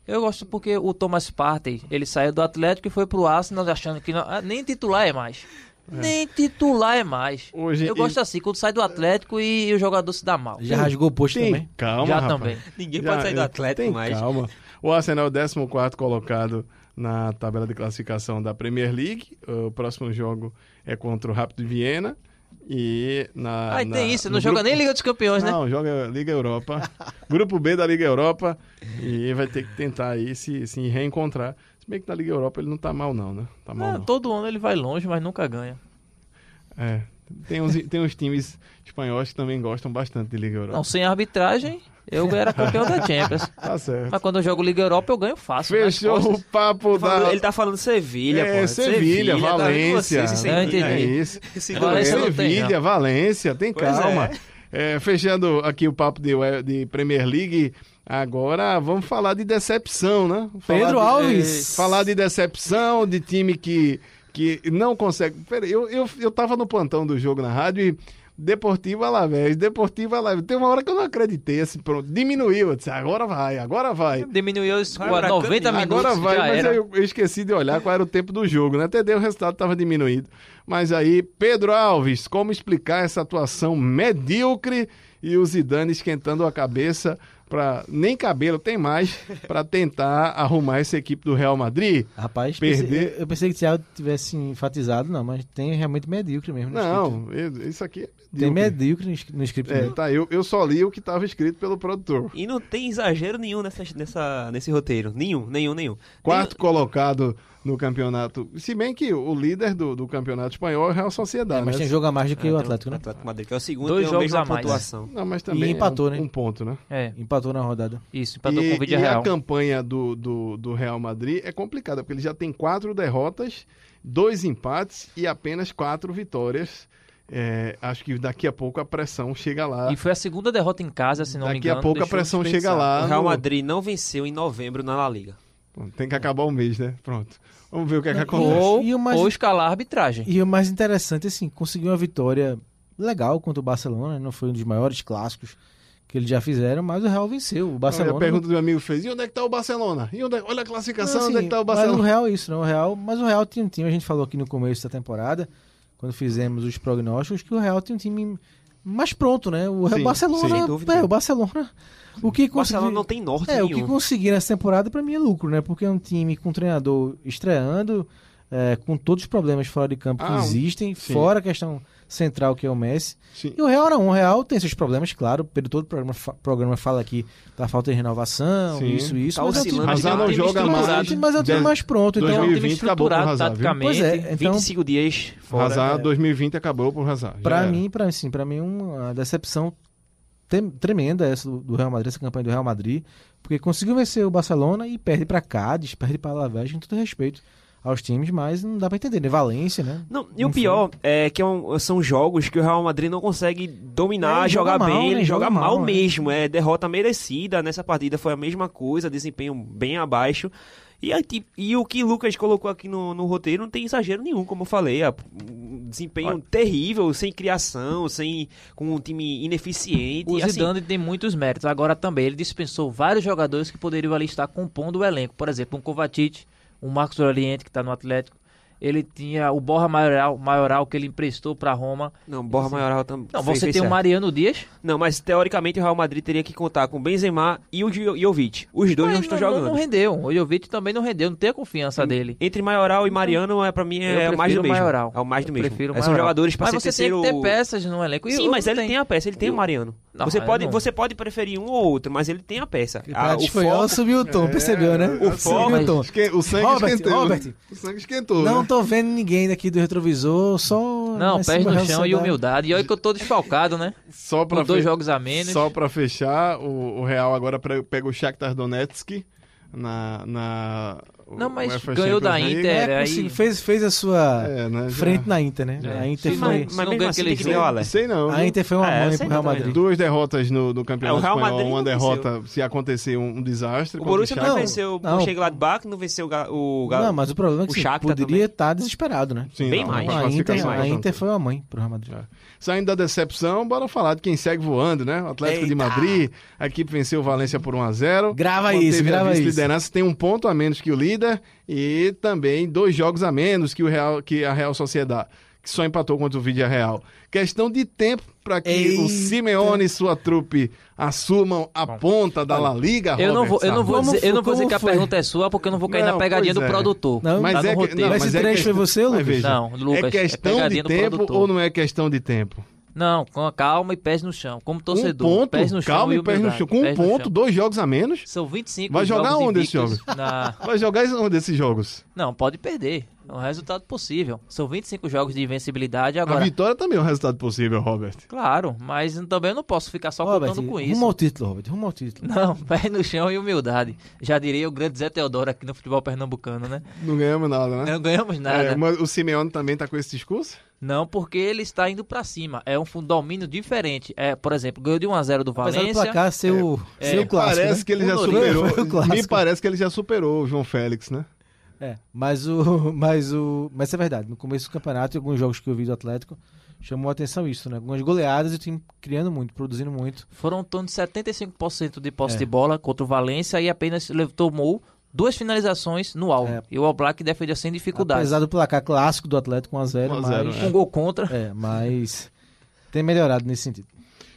Eu gosto porque o Thomas Partey, ele saiu do Atlético e foi pro Arsenal achando que não- ah, nem titular é mais. Nem titular é mais. Hoje Eu gosto assim, quando sai do Atlético e, o jogador se dá mal. Já rasgou o posto Tem também. calma, Já rapaz. também. Ninguém Já- pode sair do é, Atlético tem mais. Calma. O Arsenal é o 14 colocado na tabela de classificação da Premier League. O próximo jogo é contra o Rápido de Viena. E na. Aí na- tem isso, não joga grupo- nem Liga dos Campeões, né? Não, joga Liga Europa. grupo B da Liga Europa. E vai ter que tentar aí se, se reencontrar. Bem que na Liga Europa ele não tá mal, não, né? Tá mal, Ah, não. todo ano ele vai longe, mas nunca ganha. É. Tem uns, tem uns times espanhóis que também gostam bastante de Liga Europa. Não, sem arbitragem, Eu era campeão da Champions. Tá certo. Mas quando eu jogo Liga Europa, eu ganho fácil. Fechou o papo da... Ele tá falando Sevilha, É, pô. Sevilha, tá Valência. Sevilha. entendi. É isso. Valência tem, Sevilha, Valência, tem Pois calma. É, fechando aqui o papo de, de Premier League, agora vamos falar de decepção, né? Falar Pedro de- Alves. Falar de decepção, de time que, que não consegue. Peraí, eu, eu, eu tava no plantão do jogo na rádio e. Deportivo Alavés, Deportivo Alavés. Tem uma hora que eu não acreditei, assim, pronto. Diminuiu. Eu disse, agora vai, agora vai. Diminuiu pra 90 canto, minutos. Agora vai, já mas era. eu, eu esqueci de olhar qual era o tempo do jogo, né? Até deu o resultado estava diminuído. Mas aí, Pedro Alves, como explicar essa atuação medíocre e o Zidane esquentando a cabeça para nem cabelo tem mais para tentar arrumar essa equipe do Real Madrid? Rapaz, Perder- pensei- eu pensei que o Thiago tivesse enfatizado, não, mas tem realmente medíocre mesmo. no escrito. Não, eu- isso aqui é Tem medíocre. medíocre no script. É, mesmo. tá, eu, eu só li o que estava escrito pelo produtor. E não tem exagero nenhum nessa, nessa, nesse roteiro. Nenhum, nenhum, nenhum. Quarto colocado no campeonato. Se bem que o líder do, do campeonato espanhol é o Real Sociedade. É, mas né? tem jogo a mais do que É, o Atlético, né? Atlético Madrid, que é o segundo, Dois tem a jogos mesma a mais. pontuação. Não, mas também empatou, é um, né? um ponto, né? É, Empatou na rodada. isso, empatou com o E, Vídeo e a Real. campanha do, do, do Real Madrid é complicada, porque ele já tem quatro derrotas, dois empates e apenas quatro vitórias. É, acho que daqui a pouco a pressão chega lá. E foi a segunda derrota em casa, se não me Daqui engano. a pouco a pressão chega lá. O Real no- Madrid não venceu em novembro na La Liga. Tem que acabar o mês, né? Pronto. Vamos ver o que é que acontece. Ou, E mais- ou escalar a arbitragem. E o mais interessante, assim, conseguiu uma vitória legal contra o Barcelona, não foi um dos maiores clássicos que eles já fizeram, mas o Real venceu. O Olha, Barcelona. a pergunta do meu amigo fez: e onde é que tá o Barcelona? E onde é- Olha a classificação, Não, onde é assim, que tá o Mas Barcelona? o Real é isso, não. O Real, mas o Real tinha um time, a gente falou aqui no começo da temporada, quando fizemos os prognósticos, que o Real tinha um time mais pronto, né? O Sim, Barcelona, dúvida. é, o Barcelona. O que O Barcelona conseguiu- não tem norte É, o nenhum. que conseguir nessa temporada pra mim é lucro, né? Porque é um time com treinador estreando, é, com todos os problemas fora de campo que Ah, um- existem, sim. fora a questão central que é o Messi. Sim. E o Real não, o Real tem seus problemas, claro, pelo todo o programa, fa- programa fala aqui da falta de renovação, Sim. isso, isso, Tá mas é time, Hazard já não joga mais. mas é um time mais pronto, então... 2020 time acabou com o estruturado Hazard, taticamente. Pois é, então, 25 dias fora. Hazard, é. 2020 acabou por Hazard. era. mim, pra, assim, pra mim, uma decepção tremenda essa do, do Real Madrid, essa campanha do Real Madrid, porque conseguiu vencer o Barcelona e perde pra Cádiz, perde pra Alavés, com todo respeito aos times, mas não dá pra entender, né? Valência, né? Não, e o Não foi. pior é que é um- são jogos que o Real Madrid não consegue dominar, É, jogar joga mal, bem, né? ele joga Joga mal, mal, né? mesmo. É derrota merecida. Nessa partida foi a mesma coisa, desempenho bem abaixo. E, aí, e o que o Lucas colocou aqui no, no roteiro não tem exagero nenhum, como eu falei. é um desempenho terrível, sem criação, sem com um time ineficiente. O e, assim, Zidane tem muitos méritos. Agora também, ele dispensou vários jogadores que poderiam ali estar compondo o elenco. Por exemplo, um Kovacic, um Marcos Oriente, que está no Atlético. Ele tinha o Borra Maioral, Maioral que ele emprestou para Roma. Não, Borra Maioral também. Não, você tem o Mariano Dias. Não, mas teoricamente o Real Madrid teria que contar com Benzema e o Jovic. Os dois mas não estão não, jogando. Não rendeu. O Jovic também não rendeu. Não tem a confiança dele. Entre Maioral e Mariano, é, pra mim, é o mais do mesmo. Maioral. É o mais do Eu mesmo. prefiro É, São jogadores pra Mas ser você terceiro... tem que ter peças no elenco. E Sim, mas ele tenho. tem a peça, ele tem Eu- o Mariano. Não, você, pode, não. você pode preferir um ou outro, mas ele tem a peça. O Ah, o espanhol foco... subiu o tom, percebeu, né? o foco- subiu o tom. Esque- O sangue esquentou. Robert. O sangue esquentou. Não né? Tô vendo ninguém daqui do retrovisor, só... Não, pés no chão e humildade. E olha que eu tô desfalcado, né? Só pra Com dois fe- jogos a menos. Só pra fechar, o, o Real agora pega o Shakhtar Donetsk na... na Não, mas ganhou da Champions. Inter. É, aí- fez, fez a sua É, né, já- frente na Inter, né? É. A Inter Sim, foi... mas- Mas não assim aquele jogo. Sei não. A? Inter foi uma É, mãe pro Real Madrid. Duas derrotas no, no campeonato É, o Real espanhol, Madrid uma derrota se acontecer um, um desastre. O Borussia não Não, venceu o não. Mönchengladbach, não venceu o... Ga- o Ga- Não, mas o problema é que o poderia estar desesperado, né? Sim, bem não, mais. a Inter, foi uma mãe pro Real Madrid. Saindo da decepção, bora falar de quem segue voando, né? O Atlético de! Madrid, a equipe venceu o Valência por 1x0. Grava isso, grava isso. vice-liderança, tem um ponto a menos que o líder e também dois jogos a menos que, o Real, que a Real Sociedade, que só empatou contra o Vídea Real. Questão de tempo para que Eita! o Simeone e sua trupe assumam a ponta da La Liga, Eu não vou, eu não vou dizer, eu não vou dizer que a foi? pergunta é sua, porque eu não vou cair Não, na pegadinha do é. produtor. Não, Mas tá é que, não, Mas esse é trecho questão- foi você, Lucas? Veja, Não, Lucas, é é questão de tempo ou não é questão de tempo? Não, com a calma e pés no chão. Como torcedor, um ponto, pés no chão calma e e pés no chão. Com um pés no ponto, chão. dois jogos a menos. São 25 Vai jogar jogos onde esses jogos? Na... Vai jogar onde esses jogos? Não, pode perder. É um resultado possível. São 25 jogos de invencibilidade A agora. vitória também é um resultado possível, Robert. Claro, mas também eu não posso ficar só Robert, contando com isso. rumo ao título, Robert, rumo ao título. Não, pé no chão e humildade. Já diria o grande Zé Teodoro aqui no futebol pernambucano, né? Não ganhamos nada, né? Não ganhamos nada. É, mas o Simeone também tá com esse discurso? Não, porque ele está indo pra cima. É um domínio diferente. É, por exemplo, ganhou de 1 a 0 do Apesar do Valência. placar ser o, é, ser o clássico, Parece né? que ele já Foi- superou. o. Me parece que ele já superou o João Félix, né? É, mas o, mas o, mas é verdade. No começo do campeonato, e alguns jogos que eu vi do Atlético, chamou a atenção isso, né? Algumas goleadas e o time criando muito, produzindo muito. Foram em torno de 75% de posse É. de bola contra o Valência e apenas tomou duas finalizações no alvo. É. E o All Black defendeu sem dificuldade. Apesar do placar clássico do Atlético 1 a 0, 1 a 0, mas Com um gol contra. é, mas tem melhorado nesse sentido.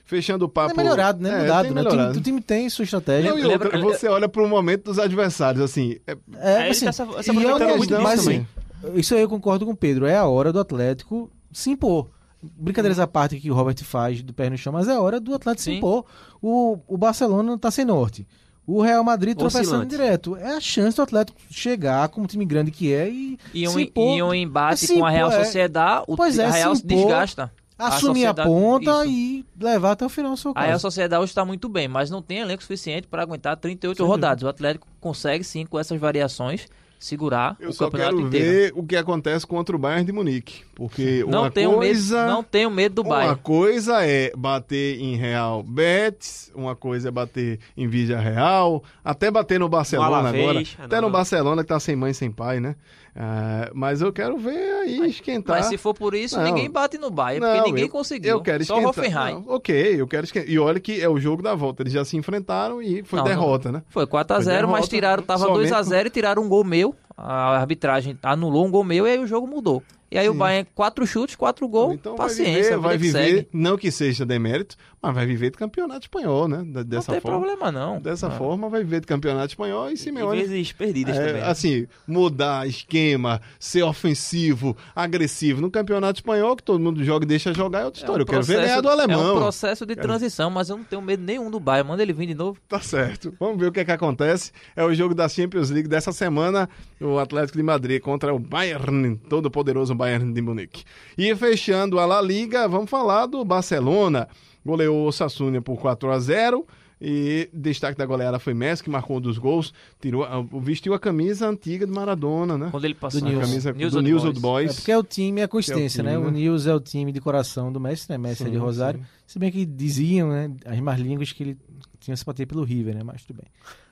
Fechando o papo. é melhorado, né? É, Mudado, tem né? O time, melhorado. o time tem sua estratégia. Não, e Lembra- outra, você olha pro momento dos adversários, assim. é- É, ele assim, tá se- se e é uma- muito mas, também. assim, Isso aí eu concordo com o Pedro. É a hora do Atlético se impor. Brincadeiras à parte que o Robert faz do pé no chão, mas é a hora do Atlético se Sim. impor. O, o Barcelona tá sem norte. O Real Madrid tropeçando direto. É a chance do Atlético chegar como time grande que é e, E um, se impor. e um embate com a Real impor, é. Sociedade, o, Pois é, a Real se se impor, desgasta. assumir a, sociedade- ponta isso. e levar até o final o seu A Real caso. Sociedade hoje está muito bem, mas não tem elenco suficiente para aguentar 38 Sem rodadas. O Atlético consegue sim, com essas variações, segurar Eu o só campeonato quero inteiro. ver o que acontece contra o Bayern de Munique. Porque Não uma tenho, coisa. medo, não tenho medo do Uma Bayern. coisa é bater em Real Betis, uma coisa é bater em Vídea Real, até bater no Barcelona Alavés. agora. Até não, no. Barcelona que tá sem mãe, sem pai, né? Ah, mas eu quero ver aí esquentar. Mas se for por isso, Não. ninguém bate no Bayern, Não, porque ninguém eu- conseguiu. Eu quero Só o esquentar. Hoffenheim. Não, ok, eu quero esquentar. E olha que é o jogo da volta. Eles já se enfrentaram e foi derrota, né? Foi 4x0, Foi derrota, mas tiraram, tava somente 2x0 e tiraram um gol meu. A arbitragem anulou um gol meu e aí o jogo mudou. E aí o Sim. Bayern, quatro chutes, quatro gols, então vai paciência, viver, a vida vai viver, não que seja demérito, mas vai viver de campeonato espanhol, né? Da- Não Dessa tem forma. problema não. Dessa Não. forma, vai viver de campeonato espanhol e E Simeone vezes perdidas É, também. assim, mudar esquema, ser ofensivo, agressivo. No campeonato espanhol, que todo mundo joga e deixa jogar, é outra história. eu quero ver ganhar do É alemão. um processo de transição, mas eu não tenho medo nenhum do Bayern. Manda ele vir de novo. Tá certo. Vamos ver o que é que acontece. É o jogo da Champions League dessa semana, o Atlético de Madrid contra o Bayern, todo poderoso Bayern de Munique. E fechando a La Liga, vamos falar do Barcelona. Goleou o Sassunia por 4 a 0 e destaque da goleada foi Messi, que marcou um dos gols, tirou, a- vestiu a camisa antiga de Maradona, né? Quando ele passou Do A News. camisa News do News Boys. Old Boys. É porque é o time, é a consistência, time, né? né? O Nils é o time de coração do Messi, né? Messi é de Sim, Rosário. sim. Se bem que diziam, né? As más línguas que ele tinha se bater pelo River, né? Mas tudo bem.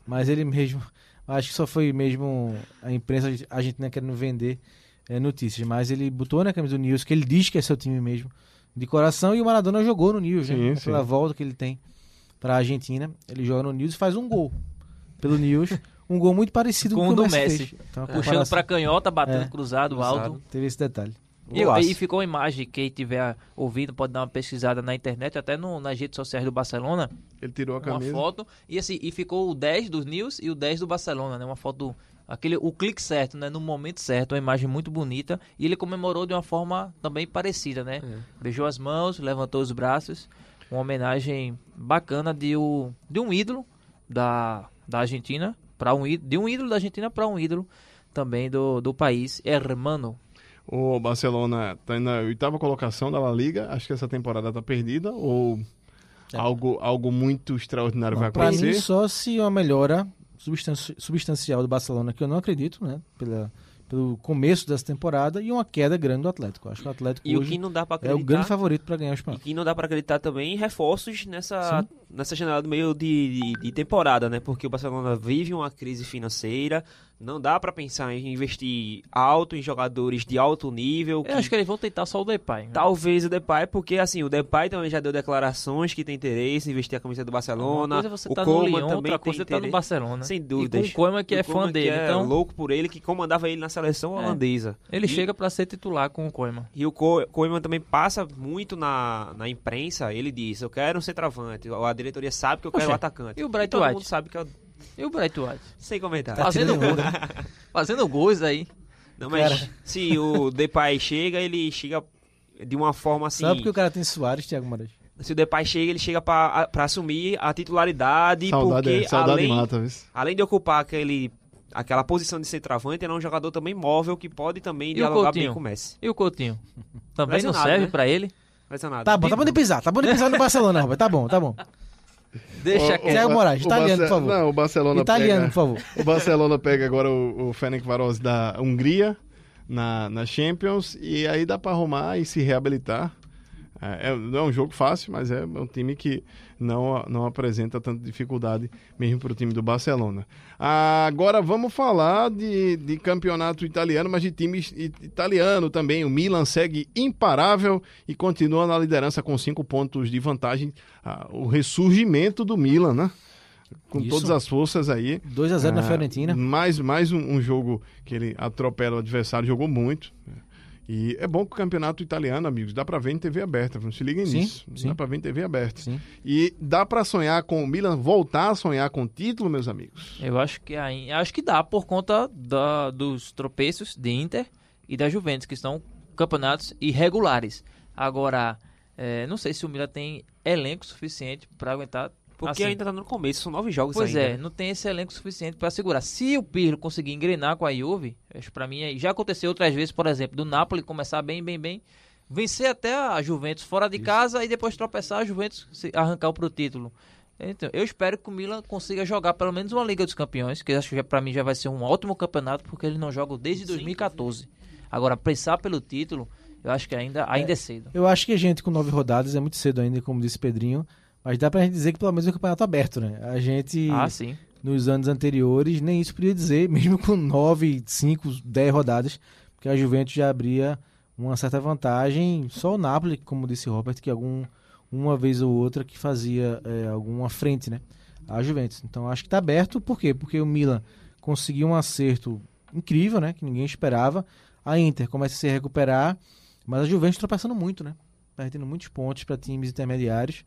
Mas ele mesmo, acho que só foi mesmo a imprensa argentina querendo vender é, notícias. Mas ele botou na camisa do Nils, que ele diz que é seu time mesmo, de coração. E o Maradona jogou no Sim, né? sim. Pela volta que ele tem para a Argentina. Ele joga no Nils e faz um gol pelo Nils. Um gol muito parecido Com com, o do Messi. Então, a Puxando pra canhota, batendo É. cruzado, alto. Teve esse detalhe. E, e ficou uma imagem, quem tiver ouvindo pode dar uma pesquisada na internet, até no, nas redes sociais do Barcelona, Ele tirou a uma camisa. foto, e assim, e ficou o 10 do News e o 10 do Barcelona, né? Uma foto, aquele, o clique certo, né? No momento certo, uma imagem muito bonita, e ele comemorou de uma forma também parecida, né? Beijou as mãos, levantou os braços, uma homenagem bacana de, o, de um ídolo da, da Argentina, para um ídolo, de um ídolo da Argentina para um ídolo também do, do país, hermano. O Barcelona está na oitava colocação da La Liga. Acho que essa temporada está perdida. Ou algo, algo muito extraordinário vai Para acontecer. mim, só se uma melhora substancial do Barcelona, que eu não acredito, né? Pela, pelo começo dessa temporada, e uma queda grande do Atlético. Acho que o Atlético E o que não dá pra é o acreditar. grande favorito para ganhar o E espanhol. que não dá pra acreditar também em reforços nessa, nessa janela do meio de, de, de temporada, né? Porque o Barcelona vive uma crise financeira, não dá pra pensar em investir alto em jogadores de alto nível. Eu acho que eles vão tentar só o Depay. né? Talvez o Depay, porque assim, o Depay também já deu declarações que tem interesse em vestir a camisa do Uma Barcelona. coisa é você o tá no também outra tem coisa é tá no interesse. Barcelona. Sem E dúvidas. com o Koeman que O é fã dele, é então louco por ele, que comandava ele na seleção É. holandesa. ele E- chega pra ser titular com o Koeman. E o Koeman também passa muito na, na imprensa. Ele diz: Eu quero um centroavante. A diretoria sabe que eu quero Poxa, um atacante. e o Bright todo White? mundo sabe que eu. E o Bright White? Sem comentar. Fazendo tirando gol, Fazendo gols aí. Não, mas Cara. se o Depay chega, ele chega de uma forma assim. Só porque o cara tem Soares, Thiago Moraes. Se o Depay chega, ele chega pra, pra assumir a titularidade, Saudade, porque é, saudade além, mata, além de ocupar aquele, aquela posição de centroavante, ele é um jogador também móvel que pode também E o dialogar bem com o Messi. E o Coutinho? Também não serve né? pra ele? Lesionado. Tá bom, tá bom de pisar. Tá bom de pisar no Barcelona, Robert. Tá bom, tá bom. Deixa O- Ba- Moraes, o italiano, por favor. Não, o Barcelona Italiano, pega... por favor. O Barcelona pega agora o, o Varos da Hungria na, na Champions e aí dá para arrumar e se reabilitar. É, é- não é um jogo fácil, mas é um time que não, não apresenta tanta dificuldade mesmo para o time do Barcelona. Agora vamos falar de, de campeonato italiano, mas de times i- italiano também. O Milan segue imparável e continua na liderança com cinco pontos de vantagem. Ah, o ressurgimento do Milan, né? Com Isso. todas as forças aí. 2x0 na Ah, Fiorentina. Mais, mais um, um jogo que ele atropela o adversário, jogou muito. E é bom que o campeonato italiano, amigos, dá pra ver em TV aberta. Não se liguem Sim, nisso. sim. Dá pra ver em TV aberta. Sim. E dá pra sonhar com o Milan, voltar a sonhar com o título, meus amigos. Eu acho que acho que dá por conta da, dos tropeços de Inter e da Juventus, que são campeonatos irregulares. Agora, é, não sei se o Milan tem elenco suficiente para aguentar. Porque assim. ainda tá no começo, são nove jogos Pois ainda. é, não tem esse elenco suficiente para segurar. Se o Pirlo conseguir engrenar com a Juve, acho para mim aí já aconteceu outras vezes, por exemplo, do Napoli começar bem, bem, bem, vencer até a Juventus fora de casa e depois tropeçar a Juventus se arrancar pro título. Então, eu espero que o Milan consiga jogar pelo menos uma Liga dos Campeões, que eu acho que pra mim já vai ser um ótimo campeonato, porque ele não joga desde 2014. Agora, pensar pelo título, eu acho que ainda, ainda é cedo. Eu acho que a gente com nove rodadas é muito cedo ainda, como disse Pedrinho. Mas dá pra gente dizer que pelo menos é um campeonato aberto, né? A gente, Ah, sim. nos anos anteriores, nem isso podia dizer, mesmo com nove, cinco, dez rodadas, porque a Juventus já abria uma certa vantagem. Só o Napoli, como disse Robert, que algum, uma vez ou outra que fazia é, alguma frente, né? A Juventus. Então acho que tá aberto, por quê? Porque o Milan conseguiu um acerto incrível, né? Que ninguém esperava. A Inter começa a se recuperar, mas a Juventus tropeçando muito, né? Perdendo muitos pontos para times intermediários,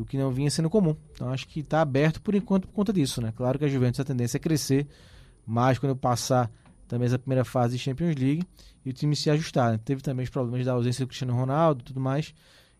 o que não vinha sendo comum. Então acho que está aberto por enquanto por conta disso, né? Claro que a Juventus a tendência é crescer mais quando passar também essa primeira fase de Champions League e o time se ajustar. né? Teve também os problemas da ausência do Cristiano Ronaldo e tudo mais,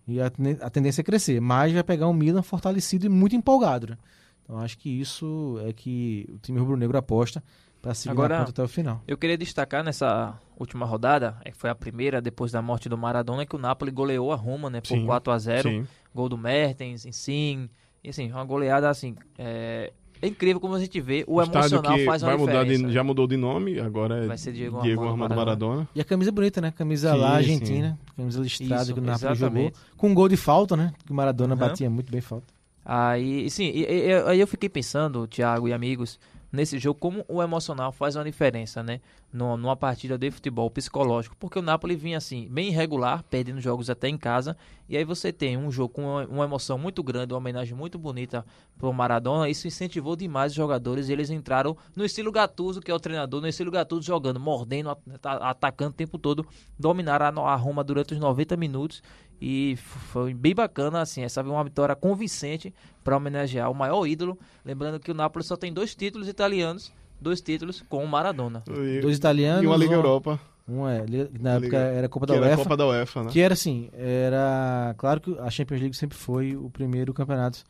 e a, tendência é crescer, mas vai pegar um Milan fortalecido e muito empolgado, né? Então acho que isso é que o time rubro-negro aposta para seguir Agora- até o final. Eu queria destacar nessa última rodada, é que foi a primeira depois da morte do Maradona, que o Napoli goleou a Roma, né, por Sim, 4 a 0 Sim. Gol do Mertens, Insigne, e assim, uma goleada assim, é, é incrível como a gente vê, o Estádio emocional que faz uma vai mudar diferença. de, já mudou de nome, agora é Vai ser Diego Diego Armando Armando Maradona. E a camisa é bonita, né? Camisa Sim, lá sim. argentina, camisa listrada Isso, que o Napoli jogou, com um gol de falta, né? Que o Maradona Aham. batia muito bem falta. Aí, sim, e- e- e- aí eu fiquei pensando, Thiago e amigos, nesse jogo, como o emocional faz uma diferença, né? Numa, numa partida de futebol psicológico. Porque o Napoli vinha assim, bem irregular, perdendo jogos até em casa. E aí você tem um jogo com uma, emoção muito grande, uma homenagem muito bonita pro Maradona. Isso incentivou demais os jogadores e eles entraram no estilo Gattuso, que é o treinador, no estilo Gattuso jogando, mordendo, at- atacando o tempo todo. Dominaram a Roma durante os 90 minutos. E foi bem bacana, assim, essa foi uma vitória convincente para homenagear o maior ídolo. Lembrando que o Napoli só tem dois títulos italianos, dois títulos com o Maradona. E, Dois italianos. e uma Liga um- Europa, Um é, na época Liga- era a Copa da era UEFA. Copa da UEFA, né? Que era assim, era. Claro que a Champions League sempre foi o primeiro campeonato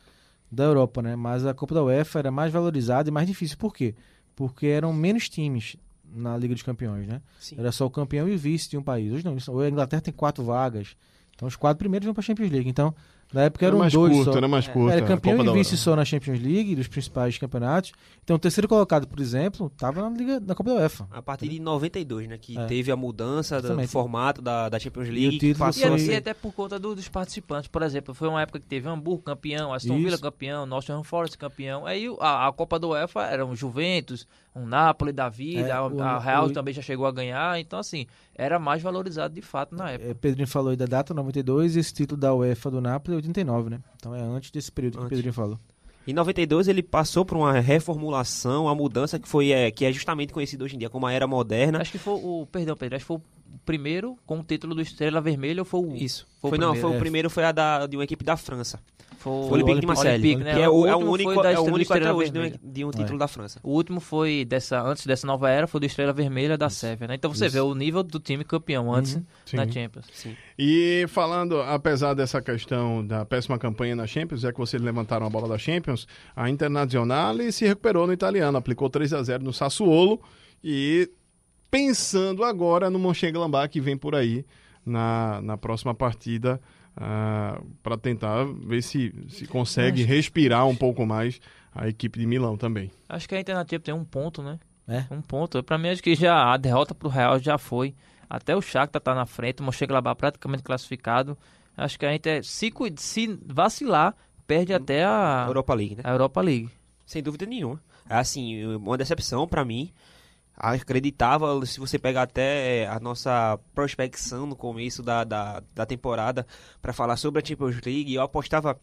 da Europa, né? Mas a Copa da UEFA era mais valorizada e mais difícil. Por quê? Porque eram menos times na Liga dos Campeões, né? Sim. Era só o campeão e o vice de um país. Hoje não, hoje a Inglaterra tem quatro vagas. Então os quatro primeiros vão para a Champions League. Então, na época Era eram mais dois curto, só. era mais É, curto. Era a campeão e da vice só na Champions League, dos principais campeonatos. Então, o terceiro colocado, por exemplo, estava na Liga na Copa da UEFA. A partir de 92, né? Que É. teve a mudança do, do formato da, da Champions E o League. E, passou assim, ser- até por conta do- dos participantes, por exemplo, foi uma época que teve Hamburgo campeão, Aston Isso. Villa campeão, Nottingham Forest campeão. Aí a, a Copa do UEFA era um Juventus, um Napoli da vida, É, a, o- a Real o- também já chegou a ganhar. Então, assim, era mais valorizado de fato na época. É, Pedrinho falou aí da data, 92, e esse título da UEFA do Napoli é 89, né? Então é antes desse período que o Antes. Pedrinho falou. Em 92 ele passou por uma reformulação, uma mudança que foi é, que é justamente conhecida hoje em dia como a era moderna. Acho que foi o. Perdão, Pedro, acho que foi primeiro com o título do Estrela Vermelha ou foi o Isso. Foi Foi, o não, primeiro, foi é. o primeiro foi a da, de uma equipe da França. Foi O Olympique de Marseille. Olympique, né? Que é o, é o último único, foi da é o Estrela- único até hoje de um, de um título da França. O último foi dessa antes dessa nova era, foi do Estrela Vermelha da Sérvia, né? Então você vê o nível do time campeão antes sim. na Champions. Sim. E falando, apesar dessa questão da péssima campanha na Champions, já que vocês levantaram a bola da Champions, a Internazionale se recuperou no italiano, aplicou 3 a 0 no Sassuolo e pensando agora no Mönchengladbach que vem por aí na, na próxima partida para tentar ver se, se consegue respirar um pouco mais a equipe de Milão também. Acho que a Internativa tem um ponto, né? É. Um ponto. Pra mim, acho que já a derrota pro Real já foi. Até o Shakhtar tá na frente, o Mönchengladbach praticamente classificado. Acho que a Inter, se, cu- se vacilar, perde até a Europa League, né? a Europa League. Sem dúvida nenhuma. É assim, uma decepção pra mim. Acreditava, se você pegar até a nossa prospecção no começo da, da, da temporada para falar sobre a Champions League, eu apostava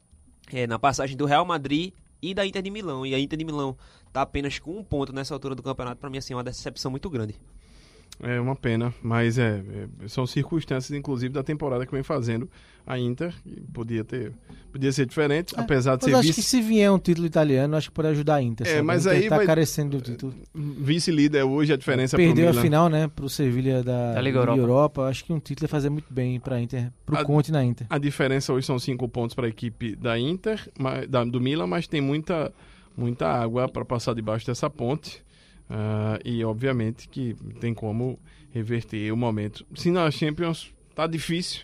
eh, na passagem do Real Madrid e da Inter de Milão. E a Inter de Milão tá apenas com um ponto nessa altura do campeonato. Pra mim, assim, é uma decepção muito grande. É uma pena, mas é, é, são circunstâncias, inclusive, da temporada que vem fazendo a Inter. e Podia ter, podia ser diferente, apesar de Mas ser acho vice- que se vier um título italiano, acho que pode ajudar a Inter. É, sabe? mas a Inter aí tá vai- carecendo do título. vice-líder hoje, a diferença Perdeu pro a final, né, pro Sevilha da, Da Liga Europa. Europa. Acho que um título ia fazer muito bem pra Inter, pro A- Conte na Inter. A diferença hoje são cinco pontos para a equipe da Inter, mas- da- do Milan, mas tem muita, muita água para passar debaixo dessa ponte. Ah, e obviamente que tem como reverter o momento. Se na Champions tá difícil,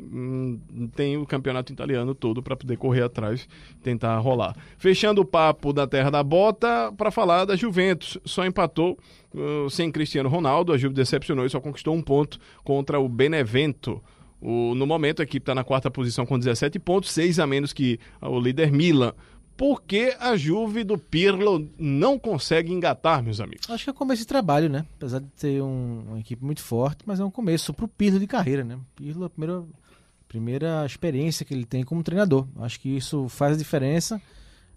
hum, tem o campeonato italiano todo para poder correr atrás, tentar rolar. Fechando o papo da Terra da Bota para falar da Juventus. Só empatou uh, sem Cristiano Ronaldo, a Juve decepcionou e só conquistou um ponto contra o Benevento. O- no momento, a equipe está na quarta posição com 17 pontos, seis a menos que o líder Milan. Por que a Juve do Pirlo não consegue engatar, meus amigos? Acho que é o começo de trabalho, né? Apesar de ter um- uma equipe muito forte, mas é um começo pro Pirlo de carreira, né? Pirlo é a primeira, primeira experiência que ele tem como treinador. Acho que isso faz diferença.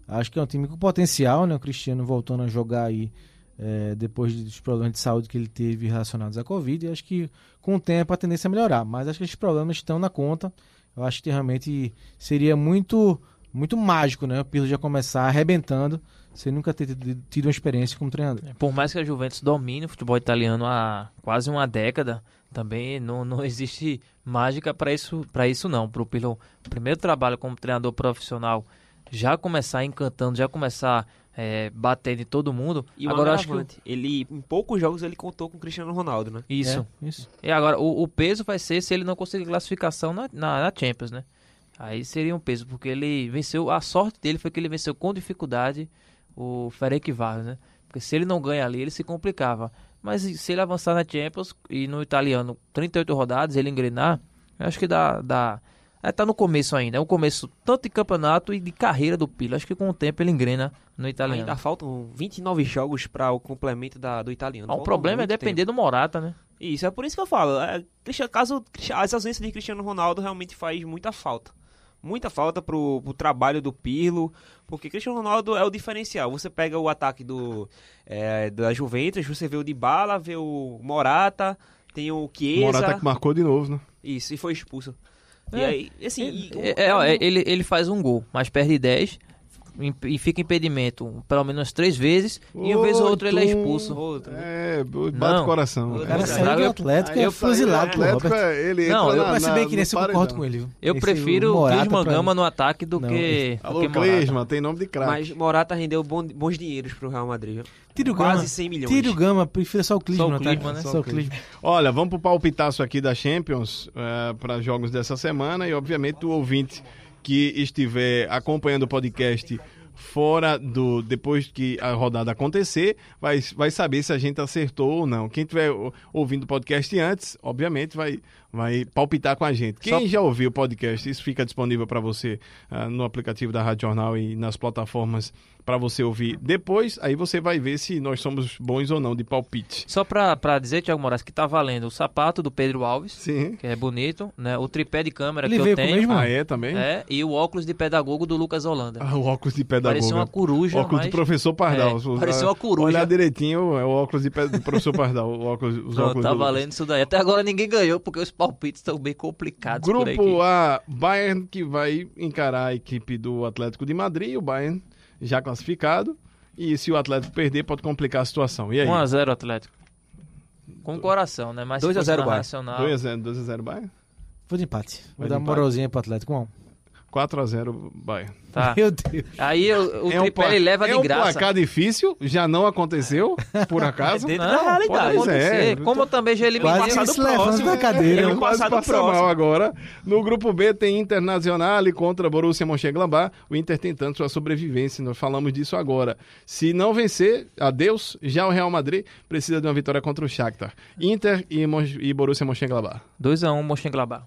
Acho que é um time com potencial, né? O Cristiano voltando a jogar aí é, depois dos problemas de saúde que ele teve relacionados à Covid. E acho que com o tempo a tendência é melhorar. Mas acho que esses problemas estão na conta. Eu acho que realmente seria muito, muito mágico, né? O Pirlo já começar arrebentando sem nunca ter tido, uma experiência como treinador. Por mais que a Juventus domine o futebol italiano há quase uma década, também não, não existe mágica para isso, para isso não. Para o Pirlo, o primeiro trabalho como treinador profissional, já começar encantando, já começar é, batendo em todo mundo. E agora eu acho que o- agravante, ele, em poucos jogos ele contou com o Cristiano Ronaldo, né? isso. É, isso. E agora o, o peso vai ser se ele não conseguir classificação na, na, na Champions, né? Aí seria um peso, porque ele venceu, a sorte dele foi que ele venceu com dificuldade o Ferencváros, né? Porque se ele não ganha ali, ele se complicava. Mas se ele avançar na Champions e no italiano 38 rodadas, ele engrenar, eu acho que dá, dá é, tá no começo ainda, é um começo tanto de campeonato e de carreira do Pilo. Acho que com o tempo ele engrena no italiano. Ainda faltam 29 jogos para o complemento da, do italiano. Ah, o problema é depender do Morata, né? Isso, é por isso que eu falo. É, caso as ausências de Cristiano Ronaldo realmente faz muita falta. Muita falta pro, pro trabalho do Pirlo, porque Cristiano Ronaldo é o diferencial. Você pega o ataque do é, da Juventus, você vê o Dybala, vê o Morata, tem o Chiesa. Morata que marcou de novo, né? Isso, e foi expulso. E É. aí, assim, e- É, é, é, ele, ele faz um gol, mas perde 10 em- e fica impedimento pelo menos três vezes e uma vez ou outra ele é expulso. outro. É, bate Não. o coração. O cara Eu- saiu do Atlético e é fuzilado por Atlético, Robert. é, ele Não, eu na- Mas se na- bem que nesse no eu concordo com ele. viu? Eu Esse, prefiro o Clisman Gama no ataque do Não, que, do Alô, que. Clisman, tem nome de craque. Mas Morata rendeu bons dinheiros pro Real Madrid. Tira o Quase Gama. 100 milhões. Tira o Gama, prefiro só o Clisman. Só o tá? Klinsmann, né? Só o Klinsmann. Olha, vamos pro palpitaço aqui da Champions para jogos dessa semana e, obviamente, o ouvinte que estiver acompanhando o podcast fora do depois que a rodada acontecer vai, vai saber se a gente acertou ou não. Quem estiver ouvindo o podcast antes, obviamente vai vai palpitar com a gente. Quem Só- já ouviu o podcast, isso fica disponível para você ah, no aplicativo da Rádio Jornal e nas plataformas para você ouvir depois. Aí você vai ver se nós somos bons ou não de palpite. Só pra dizer, Thiago Moraes, que tá valendo o sapato do Pedro Alves, Sim. que é bonito, né? O tripé de câmera Ele que eu tenho. mesmo? Ah, é também? É, e o óculos de pedagogo do Lucas Holanda. Ah, o óculos de pedagogo. Parecia uma coruja, óculos mas... do professor Pardal. É, parecia uma coruja. Olhar direitinho, é o óculos de pe- do professor Pardal. O óculos, os Pronto, óculos tá do- valendo isso daí. Até agora ninguém ganhou, porque os palpites estão bem complicados. Grupo A, Bayern que vai encarar a equipe do Atlético de Madrid, o Bayern já classificado. E se o Atlético perder, pode complicar a situação. E aí? 1x0 Atlético. Com o coração, né? Mas 2 a 0 Bayern. Nacional. 2x0, 2x0 Bayern? Vou de empate. Vai Vou dar uma moralzinha pro Atlético. Um. 4x0 Bayern. Tá. Meu Deus. Aí o, o é um, tripé ele leva é de um graça. placar difícil, já não aconteceu, por acaso. dentro Não, da realidade. pode acontecer. É, Como eu também já eliminei. Quase passado se próximo. da cadeira. Né? Quase passado passa próximo. mal agora. No grupo B tem Internacional contra Borussia Mönchengladbach. O Inter tentando sua sobrevivência. Nós falamos disso agora. Se não vencer, adeus. Já o Real Madrid precisa de uma vitória contra o Shakhtar. Inter e, Mon- e Borussia Mönchengladbach. 2x1 Mönchengladbach.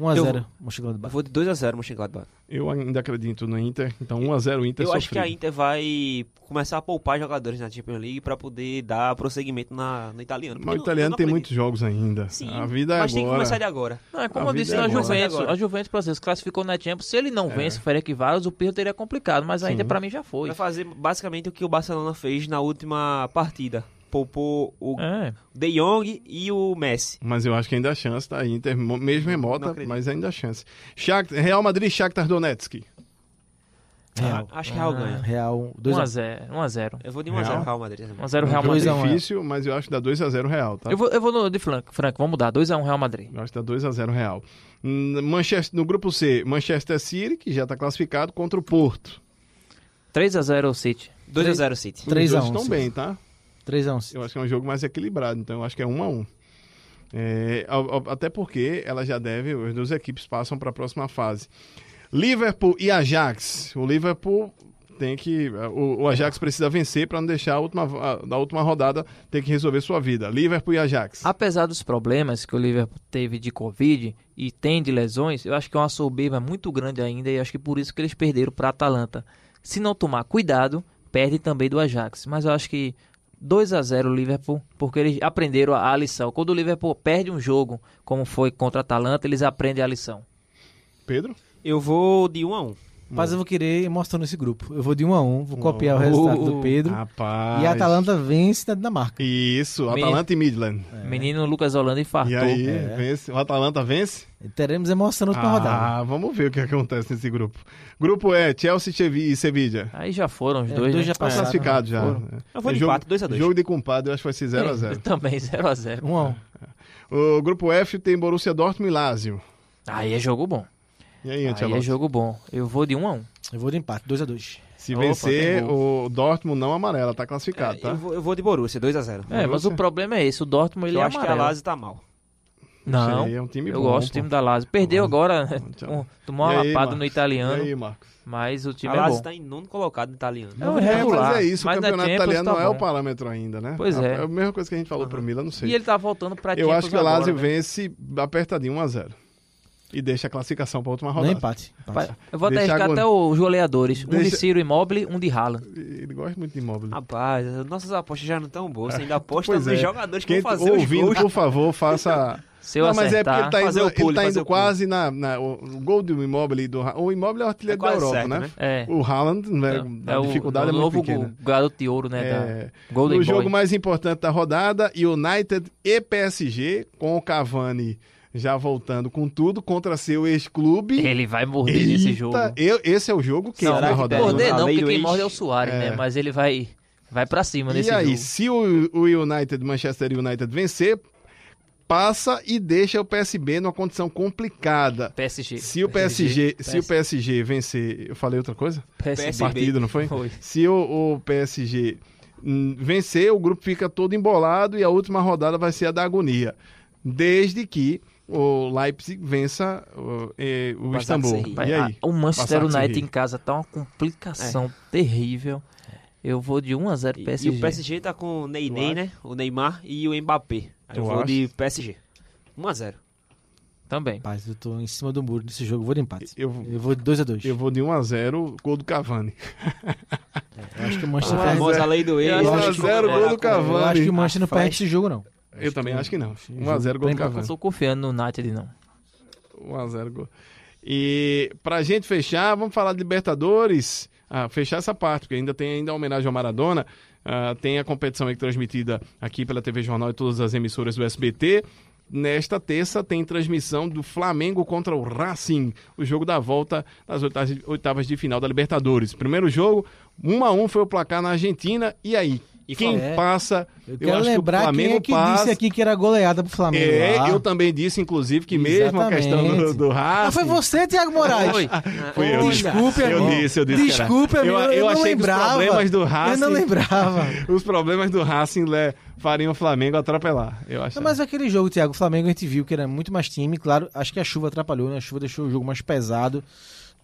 1x0. Eu Mönchengladbach. Eu vou de 2x0 Mönchengladbach. Eu ainda acredito no Inter. Então 1x0 Inter Eu acho que a sofrido. Inter vai começar a poupar jogadores na Champions League pra poder dar prosseguimento na, no italiano. Mas o italiano não tem muitos jogos ainda. Sim, a vida é mas tem que agora. começar de agora. Não, é como A eu disse na é agora. Juventus. Agora. A Juventus, por exemplo, classificou na Champions. Se ele não vence o Ferenc Varos, o Pirro teria complicado. Mas a Sim. Inter pra mim já foi. Vai fazer basicamente o que o Barcelona fez na última partida. Poupou o É. De Jong e o Messi. Mas eu acho que ainda há chance, tá? Inter, mo- mesmo remota, acredito. mas ainda há chance. Shakhtar, Real Madrid, Shakhtar Donetsk. Real. Acho que Real Ah, ganha. Real. 2x0. 1x0. 1x0. Eu vou de Real? 1x0 Real Madrid. também. 1x0 Real Madrid. um. Difícil, mas eu acho que dá 2x0 Real, tá? Eu vou, eu vou no de Franco, Franco, vamos mudar. 2x1 Real Madrid. Eu acho que dá 2x0 Real. Hum, Manchester, no grupo C, Manchester City, que já está classificado, contra o Porto. 3x0 City. 2x0 City. Os 3 a dois 1, estão bem, tá? 3x1. Eu acho que é um jogo mais equilibrado, então eu acho que é 1x1. É, até porque ela já deve, as duas equipes passam para a próxima fase. Liverpool e Ajax. O Liverpool tem que. O, o Ajax precisa vencer para não deixar a última, a, da última rodada ter que resolver sua vida. Liverpool e Ajax. Apesar dos problemas que o Liverpool teve de Covid e tem de lesões, eu acho que é uma soberba muito grande ainda e acho que por isso que eles perderam para a Atalanta. Se não tomar cuidado, perde também do Ajax. Mas eu acho que 2 a 0 o Liverpool, porque eles aprenderam a, a lição. Quando o Liverpool perde um jogo, como foi contra a Atalanta, eles aprendem a lição. Pedro? Eu vou de 1x1. Mas eu vou querer ir mostrando esse grupo. Eu vou de 1x1. Vou copiar o Oh. resultado do Pedro. Rapaz. E a Atalanta vence na Dinamarca. Isso, Me- Atalanta e Midland. Menino Lucas Holanda infartou. E aí, É. vence. O Atalanta vence? Teremos emoção na última rodada. Ah, vamos ver o que acontece nesse grupo. Grupo E, Chelsea Chevi- e Sevilla. Aí já foram os É, dois. dois né? já Tá passaram. classificado já. Foram. Eu vou É de jogo, empate, 2 a 2. Jogo de compadre, eu acho que vai ser 0x0. Eu também, 0 a 0 1x1. O grupo F tem Borussia Dortmund e Lazio. Aí é jogo bom. E aí, Aí é jogo bom. Eu vou de 1 a 1 Eu vou de empate. 2x2. Se Opa, vencer, o Dortmund não amarela, tá classificado, É, tá? eu, vou, eu vou de Borussia, 2x0. É, mas Borussia? o problema é esse. O Dortmund ele Eu é acho que a amarelo. Lazio tá mal. Não, Sei, é um time eu bom, gosto do time da Lazio. Perdeu agora, Tchau. um- tomou E uma aí, lapada Marcos? no E italiano, aí, Marcos? mas o time a é Lazio bom. tá em nono colocado no italiano. É um É, irregular, mas é isso, mas o na campeonato Champions italiano tá não é o bom. parâmetro ainda, né? Pois A- é. É a mesma coisa que a gente falou pro Milan, não sei. E ele tá voltando pra Eu acho que o agora, Lazio né? vence apertadinho 1x0. E deixa a classificação pra última Não rodada. empate. empate. Vai- Eu vou até Deixa arriscar agora- até os goleadores. Um de Ciro Immobile, um de Haaland. Ele gosta muito de imóvel. Rapaz, nossas apostas já não estão boas. Você ainda aposta Pois nos é. jogadores que Quem vão fazer os ouvindo, gols. por favor, faça. Se eu não, mas é porque acertar... ele tá indo, Fazer o pulo, ele tá indo o quase na, na- O o gol do imóvel do O imóvel é o artilheiro É da Europa, certo, né? né? É, O Haaland, né, é a o, dificuldade o é muito novo pequena. garoto de ouro, né? É, Da Golden no jogo Boy. mais importante da rodada, United e PSG, com o Cavani já voltando com tudo contra seu ex-clube. Ele vai morder nesse Eita, jogo. eu- esse é o jogo que Não, que rodada. perde? Morder não, porque quem morde é o Soares, É. né? Mas ele vai, vai pra cima nesse E aí, jogo. se o, o United, Manchester United vencer, passa e deixa o PSB numa condição complicada. PSG. Se o PSG, se o PSG vencer, eu falei outra coisa? PSB. Partido, não foi? Foi. Se o, o PSG hum, vencer, o grupo fica todo embolado e a última rodada vai ser a da agonia. Desde que o Leipzig vença o, eh, o Istambul. Vai, E a- aí? o Manchester United em casa tá uma complicação terrível. Eu vou de 1 a 0 E- PSG. E o PSG tá com o Ney Ney, né? O Neymar e o Mbappé. Eu vou de PSG. 1x0. Também. Rapaz, eu tô em cima do muro desse jogo, vou de empate. Eu, Eu vou de 2x2. eu vou de 1x0, gol do Cavani. Eu acho que o A Manchester Ah, perde. famosa lei do ex. Eu acho acho que- zero é, gol do a- Cavani. Eu acho que o Manchester não perde esse jogo, não. Eu também acho que não. esse 1x0 jogo- gol do Cavani. tô confiando no United, não. 1x0 gol. E pra gente fechar, vamos falar de Libertadores. Ah, fechar essa parte, porque ainda tem ainda a homenagem ao Maradona. Ah, tem a competição aí transmitida aqui pela TV Jornal e todas as emissoras do SBT. Nesta terça tem transmissão do Flamengo contra o Racing, o jogo da volta das oitavas de, oitavas de final da Libertadores. Primeiro jogo, 1 a 1 foi o placar na Argentina. E aí? E quem Flamengo? passa? Eu quero acho que o lembrar quem Flamengo é que passa. disse aqui que era goleada pro Flamengo. É, lá. eu também disse, inclusive, que mesmo a questão do, Exatamente. do Racing. Ah, foi você, Thiago Moraes. Foi. Fui eu. Desculpe, eu disse, eu disse. Desculpe, amigo, eu, eu, eu não achei lembrava. que os problemas do Racing. Eu não lembrava. Os problemas do Racing le, fariam o Flamengo atropelar. Eu acho. Mas aquele jogo, Thiago, o Flamengo a gente viu que era muito mais time. Claro, acho que a chuva atrapalhou, né? A chuva deixou o jogo mais pesado,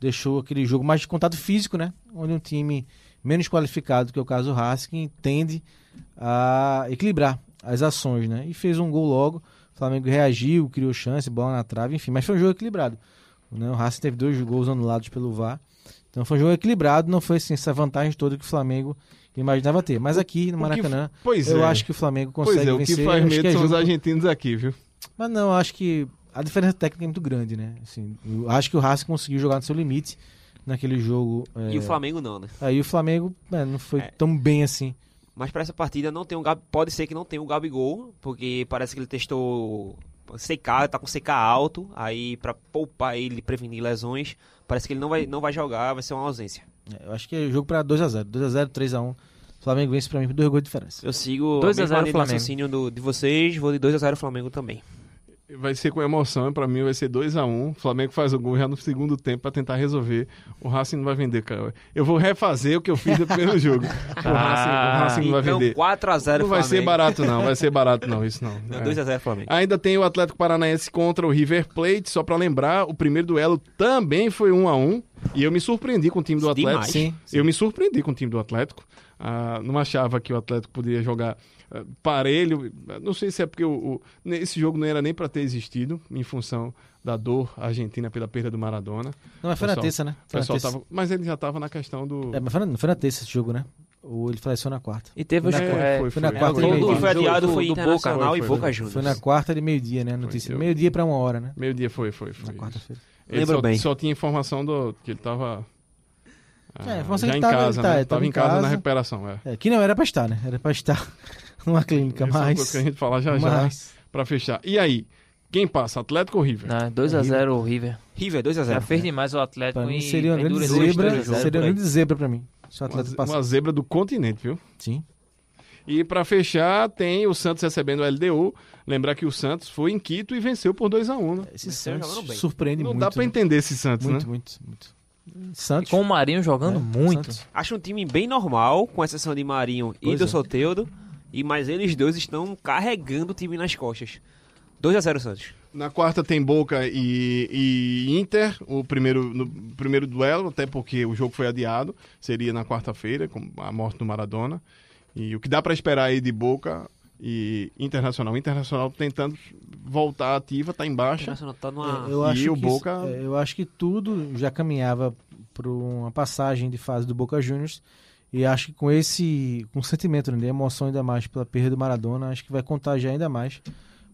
deixou aquele jogo mais de contato físico, né? Onde um time menos qualificado, que é o caso do Racing, tende a equilibrar as ações, né? E fez um gol logo. O Flamengo reagiu, criou chance, bola na trave, enfim. Mas foi um jogo equilibrado. Né? O Racing teve dois gols anulados pelo VAR. Então foi um jogo equilibrado, não foi assim, essa vantagem toda que o Flamengo imaginava ter. Mas aqui no que- Maracanã, Pois eu é. acho que o Flamengo consegue Pois é, o que vencer. faz medo que é são os argentinos aqui, viu? mas não, acho que a diferença técnica é muito grande, né? Assim, eu acho que o Racing conseguiu jogar no seu limite naquele jogo. é, E o Flamengo não, né? Aí o Flamengo é, não foi É. tão bem assim. Mas pra essa partida não tem um Gabi, pode ser que não tenha o Gabigol, porque parece que ele testou secar, tá com CK alto, aí pra poupar ele, prevenir lesões, parece que ele não vai, não vai jogar, vai ser uma ausência. É, Eu acho que é jogo pra 2x0. 2x0, 3x1. O Flamengo vence pra mim por dois gols de diferença. Eu sigo 2 a a 0 mesma linha de Flamengo. raciocínio do, de vocês, vou de 2x0 Flamengo também. Vai ser com emoção, pra mim vai ser 2x1. O Flamengo faz o gol já no segundo tempo pra tentar resolver. O Racing não vai vender, cara. Eu vou refazer o que eu fiz no primeiro jogo. O Racing, o Racing não vai Então vender. 4x0 Não vai ser barato, não. Vai ser barato, não. Isso não. Não, É. 2x0 Flamengo. Ainda tem o Atlético Paranaense contra o River Plate, só pra lembrar, o primeiro duelo também foi 1 a 1 e eu me surpreendi com o time do Atlético. Demais. Sim. Eu me surpreendi com o time do Atlético. Ah, não achava que o Atlético poderia jogar ah, parelho. Não sei se é porque o, o- esse jogo não era nem pra ter existido, em função da dor argentina pela perda do Maradona. Não, mas foi na Pessoal, terça, né? Foi na pessoal terça. tava, mas ele já estava na questão do. É, mas foi na, não foi na terça esse jogo, né? Ou ele faleceu na quarta. E teve. Na- é, foi, foi na foi. quarta Foi e foi do- adiado do- foi do Boca. Foi, e foi, Boca foi. Juniors. Foi na quarta de meio-dia, né? Notícia. Meio-dia pra uma hora, né? Meio-dia foi, foi, foi. Na quarta-feira. Ele Lembro só, bem. só tinha informação do que ele tava. ah, É, já em tava- casa, tá, né? Tava, tava em em casa, na casa. recuperação, é. É, que não era pra estar, né? Era pra estar numa clínica, Essa é uma mas. coisa que a gente falar já já mas pra fechar. E aí, quem passa, Atlético ou River? Não, 2x0 o River. River, Já 2x0. fez demais o Atlético pra mim e seria uma grande zebra. Seria por uma aí. grande zebra pra mim. Se o Uma, Atlético ze- passar. uma zebra do continente, viu? Sim. E pra fechar, tem o Santos recebendo o LDU. Lembrar que o Santos foi em Quito e venceu por 2x1, né? Esse Santos jogando bem. surpreende Não muito. dá pra né? entender esse Santos, Muito, né? muito, muito. Santos. Com o Marinho jogando É, muito. Santos. Acho um time bem normal, com exceção de Marinho e Pois do é. Soteudo. E mas eles dois estão carregando o time nas costas. 2x0 Santos. Na quarta tem Boca e, e Inter, o primeiro, no primeiro duelo, até porque o jogo foi adiado, seria na quarta-feira, com a morte do Maradona. E o que dá pra esperar aí de Boca e Internacional? Internacional tentando voltar ativa, tá em O baixa. Internacional tá numa... Eu E acho o que, Boca- é, eu acho que tudo já caminhava para uma passagem de fase do Boca Juniors e acho que com esse com o sentimento né, de emoção ainda mais pela perda do Maradona acho que vai contagiar ainda mais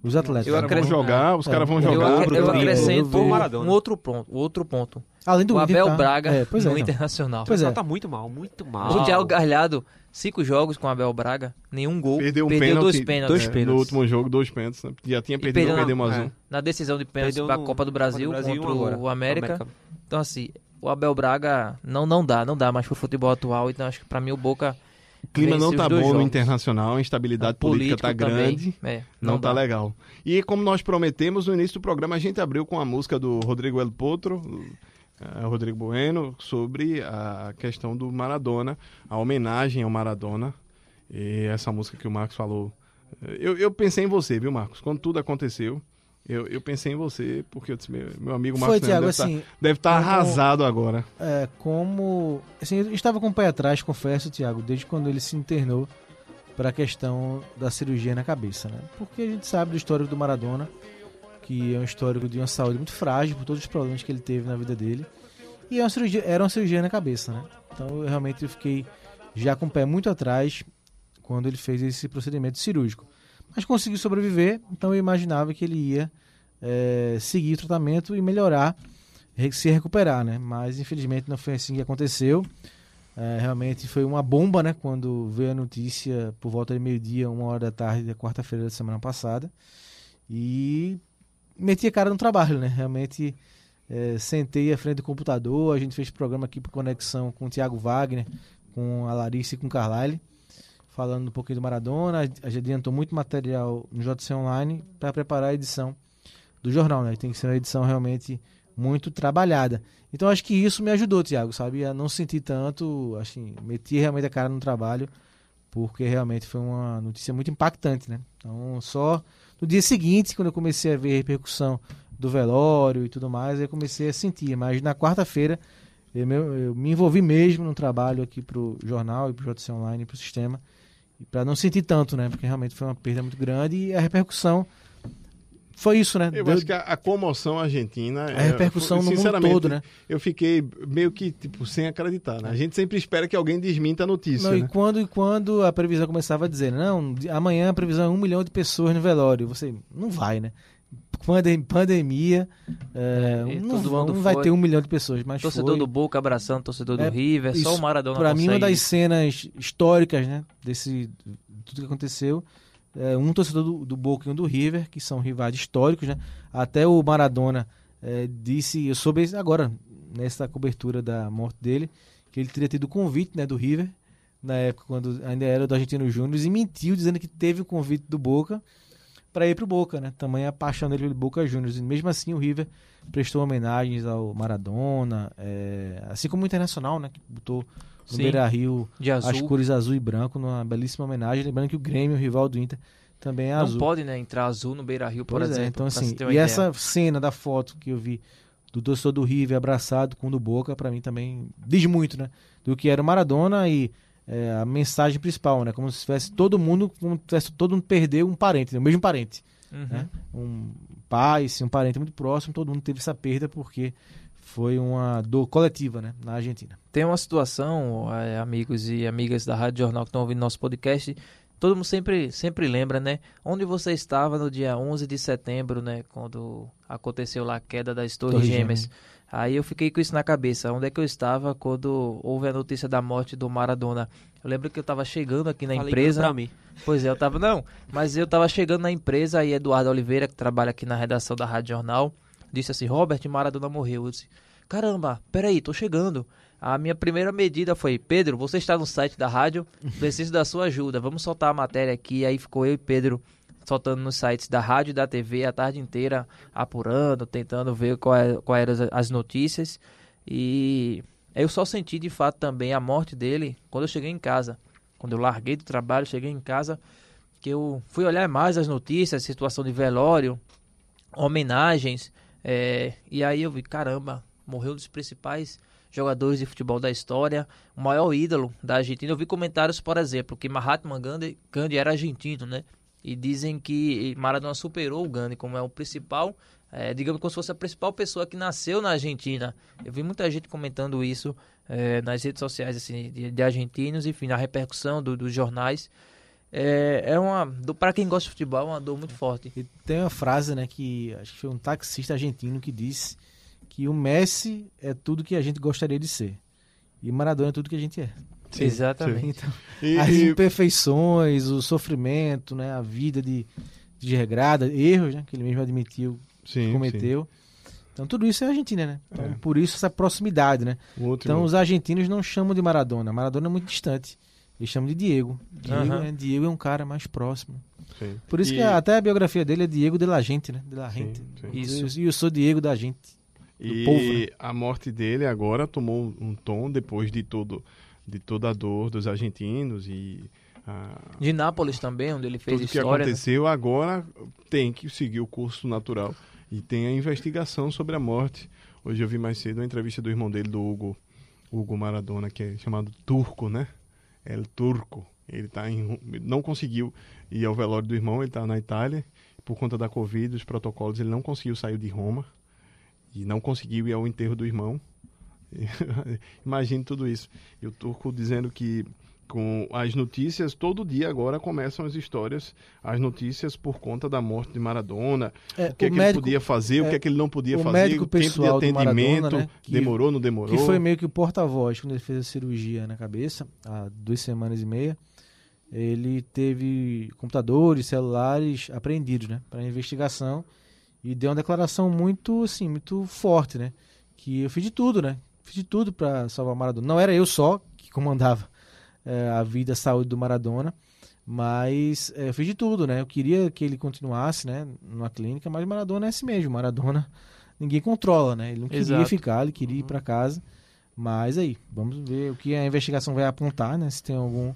os atletas. Os caras vão jogar, os É, caras vão eu Eu, jogar. eu Bruno, acrescento um outro ponto. Outro ponto. Além do O Abel tá- Braga é, pois é, no não. Internacional. Pois é. tá muito mal, muito mal. O Thiago Galhardo, cinco jogos com o Abel Braga, nenhum gol. Perdeu um dois pênalti, pênaltis. dois é, pênaltis. No último jogo, dois pênaltis. Né? Já tinha perdido, perdeu perdeu mais é. um. Na decisão de pênaltis Perdeu da no- Copa do Brasil Brasil, contra um agora. o América. Então, assim, o Abel Braga não, não dá, não dá mais pro futebol atual. Então, acho que pra mim o Boca. O clima não tá bom no jogos. internacional, a instabilidade política tá também, grande. é, Não, tá dá. legal. E como nós prometemos no início do programa, a gente abriu com a música do Rodrigo El Potro, eh, Rodrigo Bueno, sobre a questão do Maradona, a homenagem ao Maradona. E essa música que o Marcos falou. Eu, eu pensei em você, viu, Marcos? Quando tudo aconteceu, eu, eu pensei em você, porque eu disse, meu, meu amigo Foi, Marcos Leandro Thiago, deve assim, estar deve tá arrasado agora. é, como. Assim, eu estava com o pé atrás, confesso, Thiago, desde quando ele se internou para a questão da cirurgia na cabeça, né? Porque a gente sabe do histórico do Maradona, que é um histórico de uma saúde muito frágil por todos os problemas que ele teve na vida dele. E é uma cirurgia, era uma cirurgia na cabeça, né? Então eu realmente fiquei já com o pé muito atrás quando ele fez esse procedimento cirúrgico. Mas conseguiu sobreviver, então eu imaginava que ele ia é, seguir o tratamento e melhorar, se recuperar, né? Mas infelizmente não foi assim que aconteceu. É, realmente foi uma bomba, né? Quando veio a notícia por volta de meio-dia, uma hora da tarde da quarta-feira da semana passada. E meti a cara no trabalho, né? Realmente é, sentei à frente do computador, a gente fez programa aqui por conexão com o Thiago Wagner, com a Larissa e com o Carlyle, falando um pouquinho do Maradona. A gente adiantou muito material no JC Online para preparar a edição do jornal, né? Tem que ser uma edição realmente muito trabalhada. Então acho que isso me ajudou, Thiago, sabe? A não sentir tanto, assim, meti realmente a cara no trabalho, porque realmente foi uma notícia muito impactante, né? Então só no dia seguinte, quando eu comecei a ver a repercussão do velório e tudo mais, eu comecei a sentir. Mas na quarta-feira eu, me- envolvi mesmo no trabalho aqui pro jornal e pro JC Online e pro sistema, para não sentir tanto, né? Porque realmente foi uma perda muito grande e a repercussão foi isso, né? Eu Deu- acho que a, a comoção argentina. a repercussão no mundo todo, né? Eu fiquei meio que, tipo, sem acreditar, né? A gente sempre espera que alguém desminta a notícia, Não, né? e quando e quando a previsão começava a dizer, não, de- amanhã a previsão é um milhão de pessoas no velório, você não vai, né? Pandem- pandemia, é, É, não, vão, não vai ter um milhão de pessoas, mas Torcedor foi. do Boca abraçando torcedor do É, River, só isso, o Maradona Pra mim, uma consegue das cenas históricas, né? Desse tudo que aconteceu. É, um torcedor do, do Boca e um do River, que são rivais históricos, né? Até o Maradona é, disse, eu soube agora, nessa cobertura da morte dele, que ele teria tido o convite né, do River, na época quando ainda era do Argentino Júnior, e mentiu dizendo que teve o convite do Boca para ir pro Boca, né? Tamanha a paixão dele pelo Boca Juniors. E mesmo assim o River prestou homenagens ao Maradona, é, assim como o Internacional, né? Que botou no Sim. Beira Rio de azul. as cores azul e branco numa belíssima homenagem. Lembrando que o Grêmio, o rival do Inter, também é Não azul. pode, né, entrar azul no Beira Rio, por Pois é, exemplo. então pra assim, e essa cena da foto que eu vi do torcedor do River abraçado com o do Boca, pra mim também diz muito, né? Do que era o Maradona e é, a mensagem principal, né? Como se tivesse todo mundo, como se tivesse todo mundo perdeu um parente, né? o mesmo parente Uhum. né? um pai, um parente muito próximo, todo mundo teve essa perda porque foi uma dor coletiva, né, na Argentina. Tem uma situação, eh, amigos e amigas da Rádio Jornal que estão ouvindo nosso podcast, todo mundo sempre, sempre lembra, né? Onde você estava no dia 11 de setembro, né? Quando aconteceu lá a queda das Torres Torres Gêmeas. Gêmeas. Aí eu fiquei com isso na cabeça. Onde é que eu estava quando houve a notícia da morte do Maradona? Eu lembro que eu estava chegando aqui na ligando empresa. Pra mim. Pois é, eu tava. Não, mas eu tava chegando na empresa e Eduardo Oliveira, que trabalha aqui na redação da Rádio Jornal, disse assim: Robert Maradona morreu. Eu disse: Caramba, peraí, tô chegando. A minha primeira medida foi: Pedro, você está no site da rádio, preciso da sua ajuda. Vamos soltar a matéria aqui. Aí ficou eu e Pedro soltando nos sites da rádio e da TV a tarde inteira, apurando, tentando ver qual é- quais eram as- as notícias. E eu só senti de fato também a morte dele quando eu cheguei em casa. Quando eu larguei do trabalho, cheguei em casa, que eu fui olhar mais as notícias, situação de velório, homenagens, é, e aí eu vi, caramba, morreu um dos principais jogadores de futebol da história, o maior ídolo da Argentina. Eu vi comentários, por exemplo, que Mahatma Gandhi, Gandhi era argentino, né? E dizem que Maradona superou o Gandhi como é o principal, é, digamos como se fosse a principal pessoa que nasceu na Argentina. Eu vi muita gente comentando isso é, nas redes sociais assim, de, de argentinos, enfim, na repercussão do- dos jornais. É, é uma, para quem gosta de futebol, é uma dor muito forte. E tem uma frase, né, que acho que foi um taxista argentino que disse que o Messi é tudo que a gente gostaria de ser. E Maradona é tudo que a gente é. Sim, Exatamente. Então, E, as e- imperfeições, o sofrimento, né, a vida de, de regrada, erros, né, que ele mesmo admitiu sim, que cometeu. Então tudo isso é Argentina, né? Então, É. Por isso essa proximidade, né? sim. Então os argentinos não chamam de Maradona. Maradona é muito distante. Eles chamam de Diego. Diego, Aham. é, Diego é um cara mais próximo. sim. Por isso E- que até a biografia dele é Diego de la gente, né? De la Sim, gente. sim. Isso. E eu sou Diego da gente. E povo, né? a morte dele agora tomou um tom depois de todo de toda a dor dos argentinos e a, De Nápoles também, onde ele fez tudo que história. né? aconteceu agora tem que seguir o curso natural e tem a investigação sobre a morte. Hoje eu vi mais cedo uma entrevista do irmão dele, do Hugo, Hugo Maradona, que é chamado Turco, né? El Turco. Ele tá em, não conseguiu ir ao velório do irmão, ele tá na Itália. por conta da Covid, os protocolos, ele não conseguiu sair de Roma e não conseguiu ir ao enterro do irmão. Imagine tudo isso. E o Turco dizendo que com as notícias, todo dia agora começam as histórias, as notícias por conta da morte de Maradona, É, o que, é o que médico- ele podia fazer, o que é, é que ele não podia o fazer, médico o tempo de pessoal atendimento, Maradona, né, que- demorou, não demorou. Que foi meio que o porta-voz quando ele fez a cirurgia na cabeça, há duas semanas e meia. Ele teve computadores, celulares apreendidos, né, para investigação e deu uma declaração muito, assim, muito forte, né, que eu fiz de tudo, né, fiz de tudo para salvar o Maradona. Não era eu só que comandava eh, a vida, a saúde do Maradona, mas eh, eu fiz de tudo, né. Eu queria que ele continuasse, né, numa clínica, mas o Maradona é assim mesmo, Maradona ninguém controla, né. Ele não queria Exato. ficar, ele queria ir Uhum. para casa. Mas aí, vamos ver o que a investigação vai apontar, né? Se tem algum.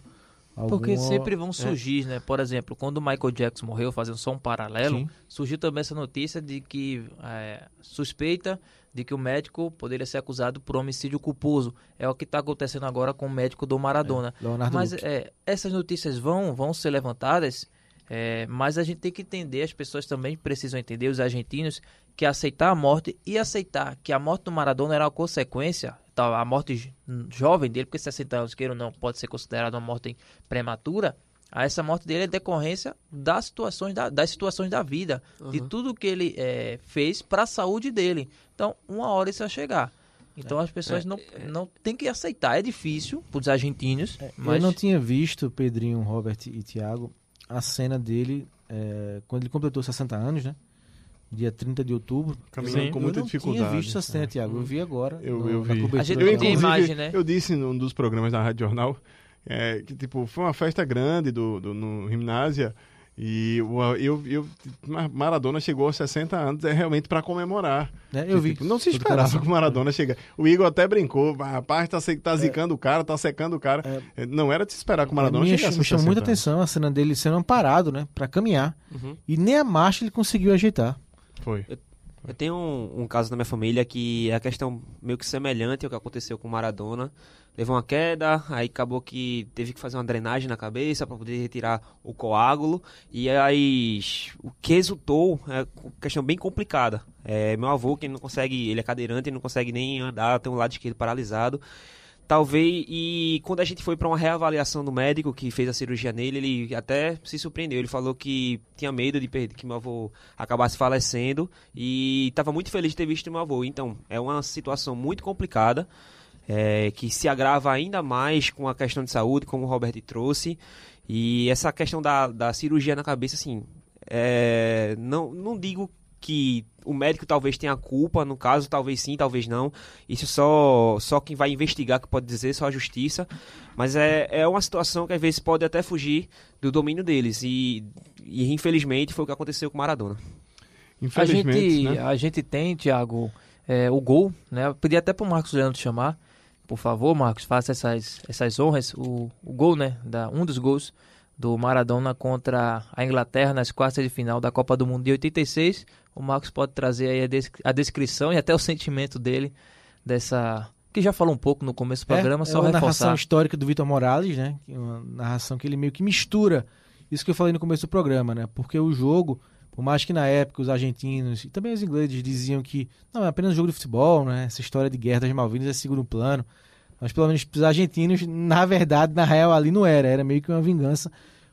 Porque alguma- sempre vão é. surgir, né? Por exemplo, quando o Michael Jackson morreu, fazendo só um paralelo, Sim. surgiu também essa notícia de que é, suspeita de que o médico poderia ser acusado por homicídio culposo. É o que está acontecendo agora com o médico do Maradona. Leonardo Mas é, essas notícias vão, vão ser levantadas, é, mas a gente tem que entender, as pessoas também precisam entender, os argentinos, que aceitar a morte e aceitar que a morte do Maradona era uma consequência, tá, a morte jo- jovem dele, porque 60 anos, queira ou não, pode ser considerada uma morte prematura, a essa morte dele é decorrência das situações da, das situações da vida, de tudo que ele é, fez para a saúde dele. Então, uma hora isso vai chegar. Então as pessoas não, não tem que aceitar. É difícil para os argentinos, mas Eu não tinha visto, Pedrinho, Robert e Thiago, a cena dele é, quando ele completou 60 anos, né? Dia 30 de outubro. Caminhando Eu com muita não dificuldade. tinha visto essa cena, Thiago. Eu vi agora. Eu- no- eu vi. A gente Eu, tem imagem, né? eu disse num dos programas da Rádio Jornal é, que tipo, foi uma festa grande do, do, no Gimnásia e o- eu, eu, Ma- Maradona chegou aos 60 anos é realmente para comemorar. É, eu vi. Tipo, não se esperava que o Maradona chegasse. O Igor até brincou, "Ah, rapaz, tá, tá zicando o cara, tá secando o cara. É, Não era de se esperar que o Maradona me, chegasse me chamou 60 muita anos. atenção a cena dele sendo amparado, né? Pra caminhar. Uhum. E nem a marcha ele conseguiu ajeitar. Foi. Eu tenho um, um caso na minha família que é a questão meio que semelhante ao que aconteceu com Maradona. Levou uma queda, aí acabou que teve que fazer uma drenagem na cabeça para poder retirar o coágulo. E aí o que resultou é uma questão bem complicada. É, meu avô, que não consegue, ele é cadeirante, ele não consegue nem andar, tem um lado esquerdo paralisado. Talvez, e quando a gente foi para uma reavaliação do médico que fez a cirurgia nele, ele até se surpreendeu. Ele falou que tinha medo de perder, que meu avô acabasse falecendo e estava muito feliz de ter visto meu avô. Então, é uma situação muito complicada, é, que se agrava ainda mais com a questão de saúde, como o Robert trouxe. E essa questão da, da cirurgia na cabeça, assim, é, não, não digo que o médico talvez tenha culpa, no caso, talvez sim, talvez não. Isso só, só quem vai investigar que pode dizer, só a justiça. Mas é, é uma situação que às vezes pode até fugir do domínio deles. E, e infelizmente foi o que aconteceu com o Maradona. A Infelizmente, gente, né? a gente tem, Thiago, é, o gol, né? Eu pedi até pro Marcos Leandro chamar. Por favor, Marcos, faça essas, essas honras. O, o gol, né? Da, um dos gols do Maradona contra a Inglaterra nas quartas de final da Copa do Mundo de 86. O Marcos pode trazer aí a, des- a descrição e até o sentimento dele dessa. Que já falou um pouco no começo do programa, é, só é uma narração histórica do Vitor Morales, né? é Uma narração que ele meio que mistura isso que eu falei no começo do programa, né? Porque o jogo, por mais que na época os argentinos e também os ingleses diziam que não, é apenas um jogo de futebol, né? Essa história de guerra das Malvinas é segundo plano. Mas pelo menos os argentinos, na verdade, na real ali não era, era meio que uma vingança,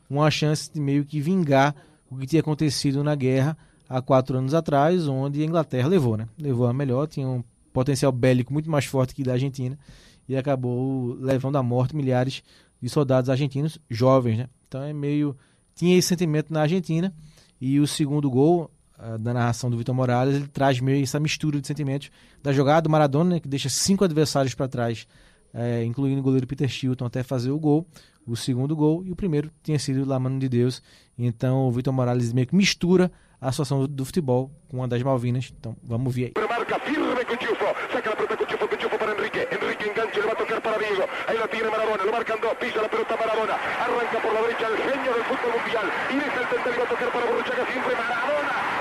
uma chance de meio que vingar o que tinha acontecido na guerra há quatro anos atrás, onde a Inglaterra levou, né? Levou a melhor, tinha um potencial bélico muito mais forte que da Argentina e acabou levando à morte milhares de soldados argentinos jovens, né? Então é meio tinha esse sentimento na Argentina e o segundo gol ah, da narração do Vitor Morales ele traz meio essa mistura de sentimentos da jogada do Maradona, né, que deixa cinco adversários para trás, eh, incluindo o goleiro Peter Shilton até fazer o gol, o segundo gol e o primeiro tinha sido La Mano de Deus. Então o Vitor Morales meio que mistura a situação do, do futebol com a das Malvinas. Então vamos ver aí. Marca firme saca la pelota para Enrique, Enrique enganche, le va a tocar para Diego, tiene Maradona, lo pisa pelota Maradona, arranca por la derecha genio mundial, a tocar para Borruchaga Maradona,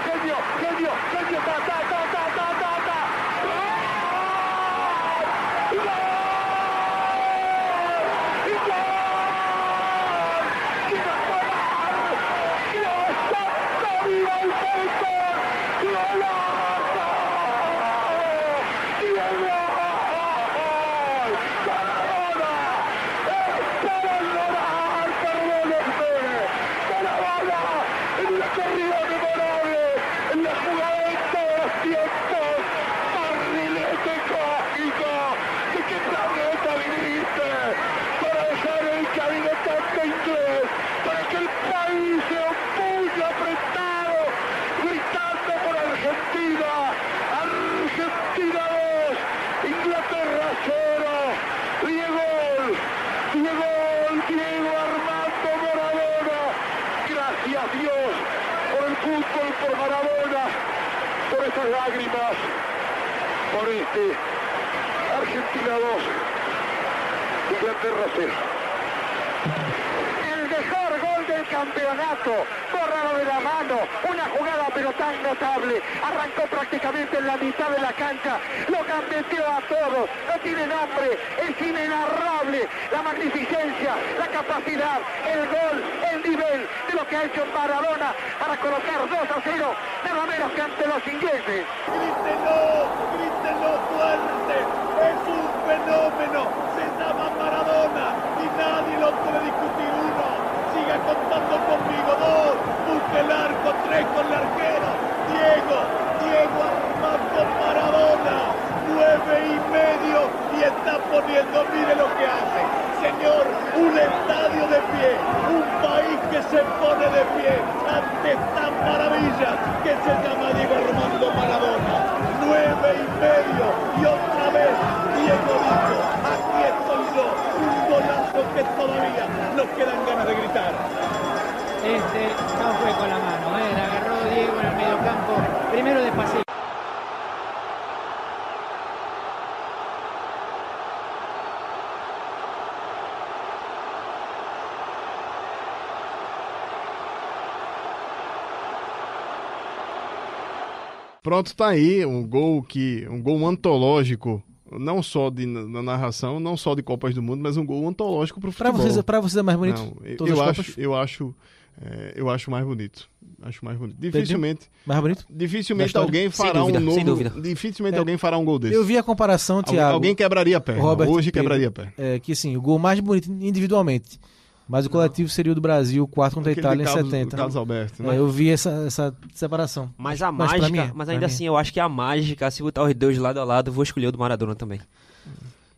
0. El mejor gol del campeonato, bórralo de la mano, una jugada pero tan notable, arrancó prácticamente en la mitad de la cancha, lo gambeteó a todos, no tiene nombre, es inenarrable, la magnificencia, la capacidad, el gol, el nivel de lo que ha hecho Maradona para colocar 2 a 0, nada menos que ante los ingleses. Grítenlo, grítenlo fuerte, es un fenómeno, llama Maradona y nadie lo puede discutir uno. Siga contando conmigo, dos, busque el arco, tres con el arquero, Diego, Diego Armando Maradona, nueve y medio y está poniendo, mire lo que hace. Señor, un estadio de pie, un país que se pone de pie ante esta maravilla que se llama Diego Armando Maradona. Nueve y medio y otra vez Diego dijo, yo, un golazo que todavía nos quedan ganas de gritar. Este no fue con la mano, ¿eh? la agarró Diego en el medio campo, primero despacito. Pronto, tá aí um gol que um gol antológico, não só de na narração, não só de Copas do Mundo, mas um gol antológico pro Pra futebol. vocês, pra vocês é mais bonito? Não, eu, Todas eu as acho, Copas? eu acho, é, eu acho mais bonito. Acho mais bonito. Dificilmente, Mais bonito? Dificilmente alguém fará dúvida, um novo, dificilmente É. alguém fará um gol desse. Eu vi a comparação, Alguém, Thiago. alguém quebraria a perna. Robert Hoje Pedro. quebraria a perna. É, que assim, o gol mais bonito individualmente. Mas o coletivo seria o do Brasil, o quarto contra a Itália em de Carlos, 70. Carlos Alberto, É, né? eu vi essa, essa separação. Mas a Mas mágica, mim é, mas ainda mim é. assim eu acho que a mágica, se botar os dois lado a lado, eu vou escolher o do Maradona também.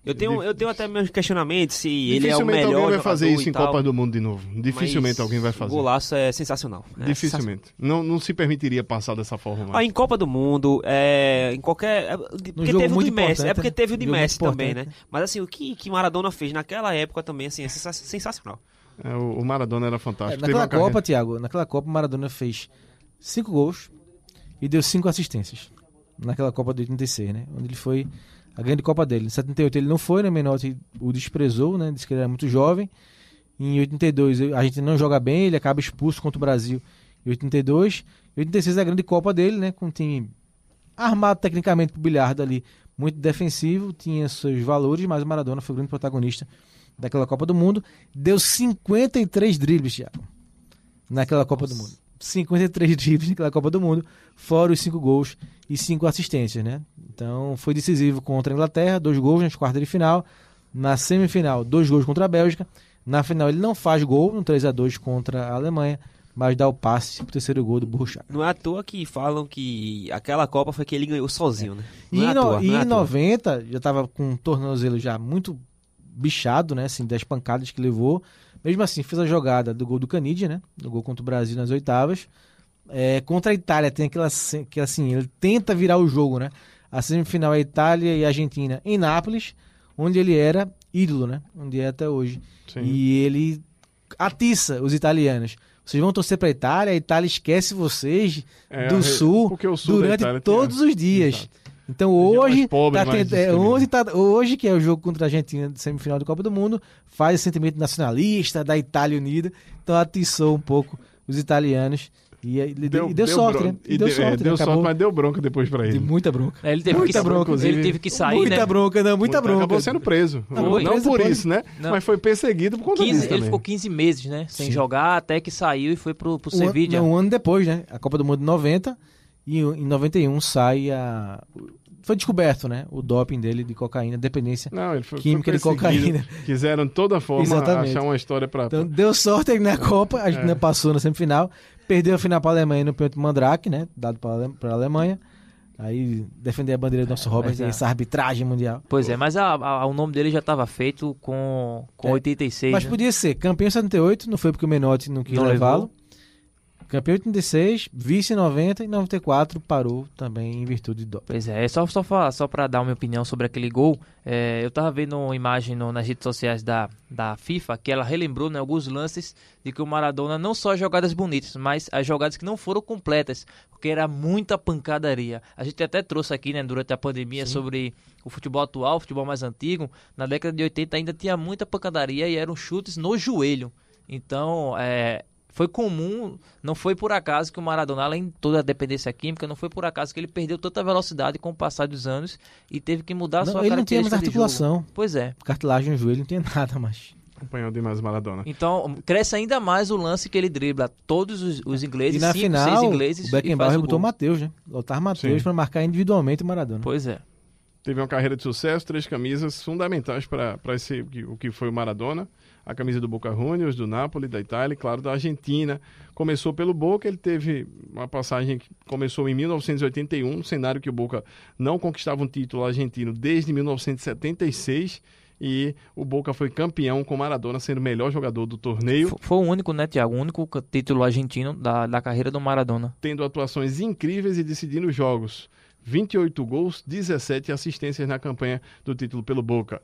Eu tenho, eu tenho até meus questionamentos se ele é o Dificilmente melhor alguém vai fazer isso em Copa do Mundo de novo. Dificilmente alguém vai O fazer. golaço é sensacional. É Dificilmente. Não, não se permitiria passar dessa forma Ah, mais. em Copa do Mundo, é, em qualquer. é, Porque jogo teve o de Messi. É porque né? teve o de Messi também, né? Mas assim, o que, que Maradona fez naquela época também, assim, é sensa- sensacional. É, o, o Maradona era fantástico. É, naquela carreira- Copa, Thiago, naquela Copa, Maradona fez cinco gols e deu cinco assistências. Naquela Copa de 86, né? Onde ele foi a grande Copa dele. Em 78 ele não foi, né? Menotti o desprezou, né? Disse que ele era muito jovem. Em 82 a gente não joga bem, ele acaba expulso contra o Brasil em 82. Em 86 é a grande Copa dele, né? Com um time armado tecnicamente pro bilhardo ali, muito defensivo, tinha seus valores, mas o Maradona foi o grande protagonista daquela Copa do Mundo. Deu 53 dribles, Thiago, naquela Copa do Mundo. 53 dribles naquela Copa do Mundo, fora os 5 gols e 5 assistências, né? Então foi decisivo contra a Inglaterra, dois gols nas quartas de final. Na semifinal, dois gols contra a Bélgica. Na final ele não faz gol no 3 a 2 contra a Alemanha, mas dá o passe pro terceiro gol do Burro. Não é à toa que falam que aquela Copa foi que ele ganhou sozinho, né? E, Não é no- toa, e não é à em toa. 90, já tava com o tornozelo já muito bichado, né? Assim, das pancadas que levou. Mesmo assim, fez a jogada do gol do Canidia, né? Do gol contra o Brasil nas oitavas. É, contra a Itália, tem aquela que assim, ele tenta virar o jogo, né? A semifinal é Itália e Argentina em Nápoles, onde ele era ídolo, né? Onde é até hoje. Sim. E ele atiça os italianos. Vocês vão torcer para a Itália, a Itália esquece vocês É, do Sul Sul durante todos os dias. Exato. Então mais hoje, pobre, tá tendo- é, hoje, tá- hoje, que é o jogo contra a Argentina de semifinal da Copa do Mundo, faz esse sentimento nacionalista da Itália unida. Então atiçou um pouco os italianos e, e deu, e deu sorte, bron- né? E deu, é, sorte, deu né? sorte, Acabou mas deu bronca depois pra de ele. muita bronca. É, Ele teve, Muita que, bronca, inclusive. ele teve que sair, muita né? bronca, não, muita bronca. Acabou sendo preso. Acabou não preso por isso, né? Não. Mas foi perseguido por conta 15 disso ele também. ficou 15 meses, né? Sem Sim. jogar, até que saiu e foi pro, pro Um ano- Sevilla. não, um ano depois, né? A Copa do Mundo de 90 e em 91 sai a. Foi descoberto, né? O doping dele de cocaína, dependência. Não, ele foi, Química foi de cocaína. Quiseram toda forma Exatamente. achar uma história pra... Então deu sorte aí na Copa, a É. Argentina passou na semifinal, perdeu a final para a Alemanha no pênalti Mandrake, né? Dado para a Alemanha. Aí defender a bandeira do nosso Robert mas e é. essa arbitragem mundial. Pois é, mas a- a- o nome dele já estava feito com, com É. 86. Mas né? podia ser campeão em 78, não foi porque o Menotti não quis levá-lo. Campeão em 86, vice em 90 e 94 parou também em virtude do Pois é, só, só, só para dar uma opinião sobre aquele gol, é, eu tava vendo uma imagem no- nas redes sociais da, da FIFA que ela relembrou né, alguns lances de que o Maradona não só as jogadas bonitas, mas as jogadas que não foram completas, porque era muita pancadaria. A gente até trouxe aqui né, durante a pandemia sobre o futebol atual, o futebol mais antigo. Na década de 80 ainda tinha muita pancadaria e eram chutes no joelho. Então, é, foi comum, não foi por acaso que o Maradona, além de toda a dependência química, não foi por acaso que ele perdeu tanta velocidade com o passar dos anos e teve que mudar a Não, sua ele não tinha mais característica de jogo. articulação. Pois é. Cartilagem no joelho, não tinha nada mais. Acompanhou demais o Maradona. Então, cresce ainda mais o lance que ele dribla todos os, os ingleses, E na cinco, final, seis ingleses, o Beckenbauer botou o. Matheus, né? Lotar Matheus para marcar individualmente o Maradona. Pois é. Teve uma carreira de sucesso, três camisas fundamentais para esse o que foi o Maradona. A camisa do Boca Juniors, do Napoli, da Itália e, claro, da Argentina. Começou pelo Boca, ele teve uma passagem que começou em 1981, um cenário que o Boca não conquistava um título argentino desde 1976. E o Boca foi campeão com Maradona sendo o melhor jogador do torneio. Foi o único, né, Tiago? O único título argentino da, da carreira do Maradona. tendo atuações incríveis e decidindo jogos. 28 gols, 17 assistências na campanha do título pelo Boca.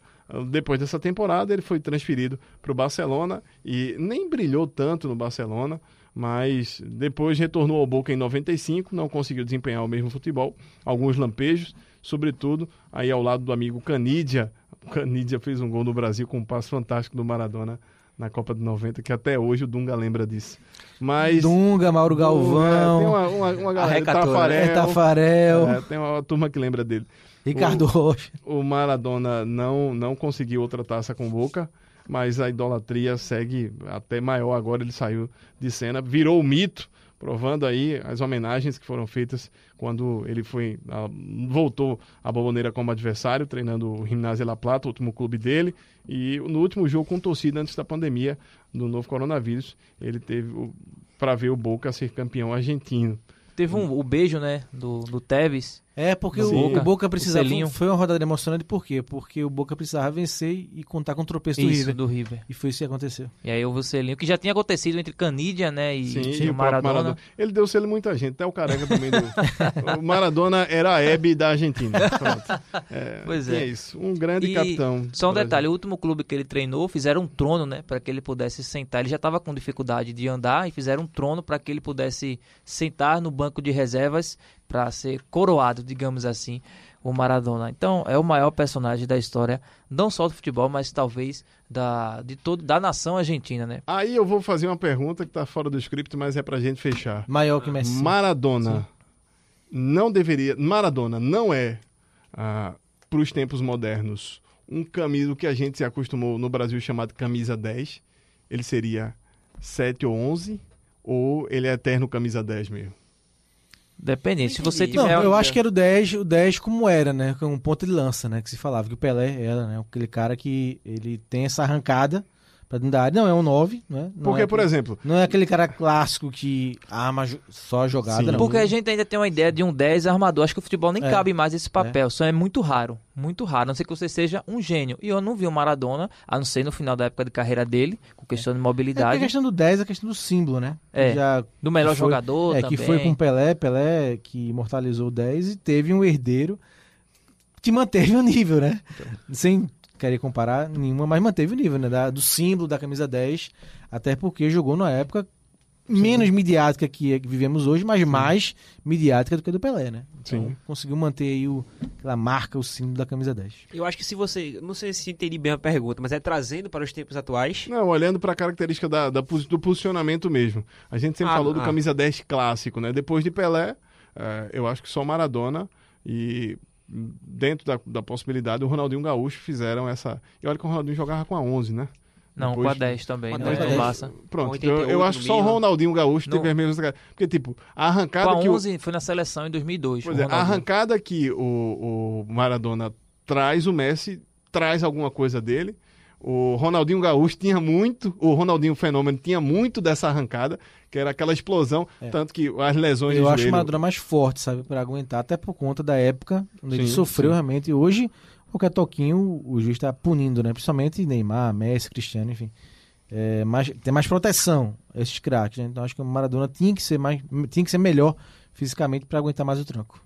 Depois dessa temporada, ele foi transferido para o Barcelona e nem brilhou tanto no Barcelona, mas depois retornou ao Boca em 95, não conseguiu desempenhar o mesmo futebol, alguns lampejos, sobretudo aí ao lado do amigo Canidia. O Canidia fez um gol no Brasil com um passo fantástico do Maradona na Copa de 90, que até hoje o Dunga lembra disso. Mas Dunga, Mauro Galvão, tem uma, uma, uma galera? Tafarel, é, Tafarel, é, tem uma turma que lembra dele. Ricardo Rocha. O Maradona não, não conseguiu outra taça com Boca, mas a idolatria segue até maior agora, ele saiu de cena, virou o mito, provando aí as homenagens que foram feitas quando ele foi voltou à Boboneira como adversário, treinando o Gimnasia La Plata, o último clube dele, e no último jogo com torcida antes da pandemia do novo coronavírus, ele teve para ver o Boca ser campeão argentino. Teve um, o beijo, né, do, do Tevez. É, porque o Boca, o Boca o precisava. selinho. Foi uma rodada emocionante, por quê? Porque o Boca precisava vencer e contar com o tropeço do Isso, River. do River. E foi isso que aconteceu. E aí houve o selinho, que já tinha acontecido entre Canidia, né, e, Sim, e e o o Maradona. Maradona. Ele deu selo em muita gente, até o Careca também deu. o Maradona era a Hebe da Argentina. Pronto. É, Pois tinha é. isso. Um grande E capitão. Só um detalhe, o último clube que ele treinou, fizeram um trono, né, para que ele pudesse sentar. Ele já estava com dificuldade de andar e fizeram um trono para que ele pudesse sentar no banco de reservas para ser coroado, digamos assim, o Maradona. Então, é o maior personagem da história, não só do futebol, mas talvez da de todo da nação argentina, né? Aí eu vou fazer uma pergunta que tá fora do script, mas é pra gente fechar. Maior que Messi. Maradona não deveria. Maradona não é, ah, para os tempos modernos, um camisa o que a gente se acostumou no Brasil chamado camisa 10. Ele seria 7 ou 11, ou ele é eterno camisa 10 mesmo? Dependente. Se você Não, tiver eu acho que era o 10, o 10 como era, né? Com um ponto de lança, né? Que se falava que o Pelé era, né? Aquele cara que ele tem essa arrancada pra dentro da área. Não, é um 9, né? Não Porque, é por exemplo, Não é aquele cara clássico que arma só a jogada, Sim. não. Porque a gente ainda tem uma ideia de um 10 armador. Acho que o futebol nem É. cabe mais esse papel. Só é muito raro. Muito raro. A não ser que você seja um gênio. E eu não vi o Maradona, a não ser no final da época de carreira dele, com questão de É porque a mobilidade. questão do 10 é a questão do símbolo, né? É, Já do melhor foi- jogador É, também. que foi com o Pelé, Pelé que imortalizou o 10 e teve um herdeiro que manteve o nível, né? Sem querer comparar nenhuma, mas manteve o nível, né? Da- do símbolo da camisa 10, até porque jogou na época menos midiática que, que vivemos hoje, mas mais midiática do que a do Pelé, né? Então, Sim. conseguiu manter aí o, aquela marca, o símbolo da camisa 10. Eu acho que se você. Não sei se entendi bem a pergunta, mas é trazendo para os tempos atuais. Não, olhando para a característica da, da do posicionamento mesmo. A gente sempre Ah, falou do ah. camisa 10 clássico, né? Depois de Pelé, eh, eu acho que só Maradona e dentro da, da possibilidade o Ronaldinho Gaúcho fizeram essa... E olha que o Ronaldinho jogava com a 11, né? Não, Depois- com a 10 também. Com a né? 10 no também. Barça. Pronto, Com então eu, 88 eu acho no que só o. Ronaldinho Gaúcho Não. teve as mesmas... Porque, tipo, a Com arrancada a que... o- 11 foi na seleção em 2002. Pois é, a arrancada que o, o Maradona traz, o Messi traz alguma coisa dele. O Ronaldinho Gaúcho tinha muito, o Ronaldinho Fenômeno tinha muito dessa arrancada, que era aquela explosão, tanto que as lesões Eu de acho o joelho... Maradona mais forte, sabe, Pra aguentar, até por conta da época onde ele Sim, sofreu sim. realmente. E hoje, qualquer toquinho, o juiz está punindo, né? Principalmente Neymar, Messi, Cristiano, enfim. é, mais, tem mais proteção, esses craques. Né? Então acho que o Maradona tinha que ser, mais, tinha que ser melhor fisicamente para aguentar mais o tranco.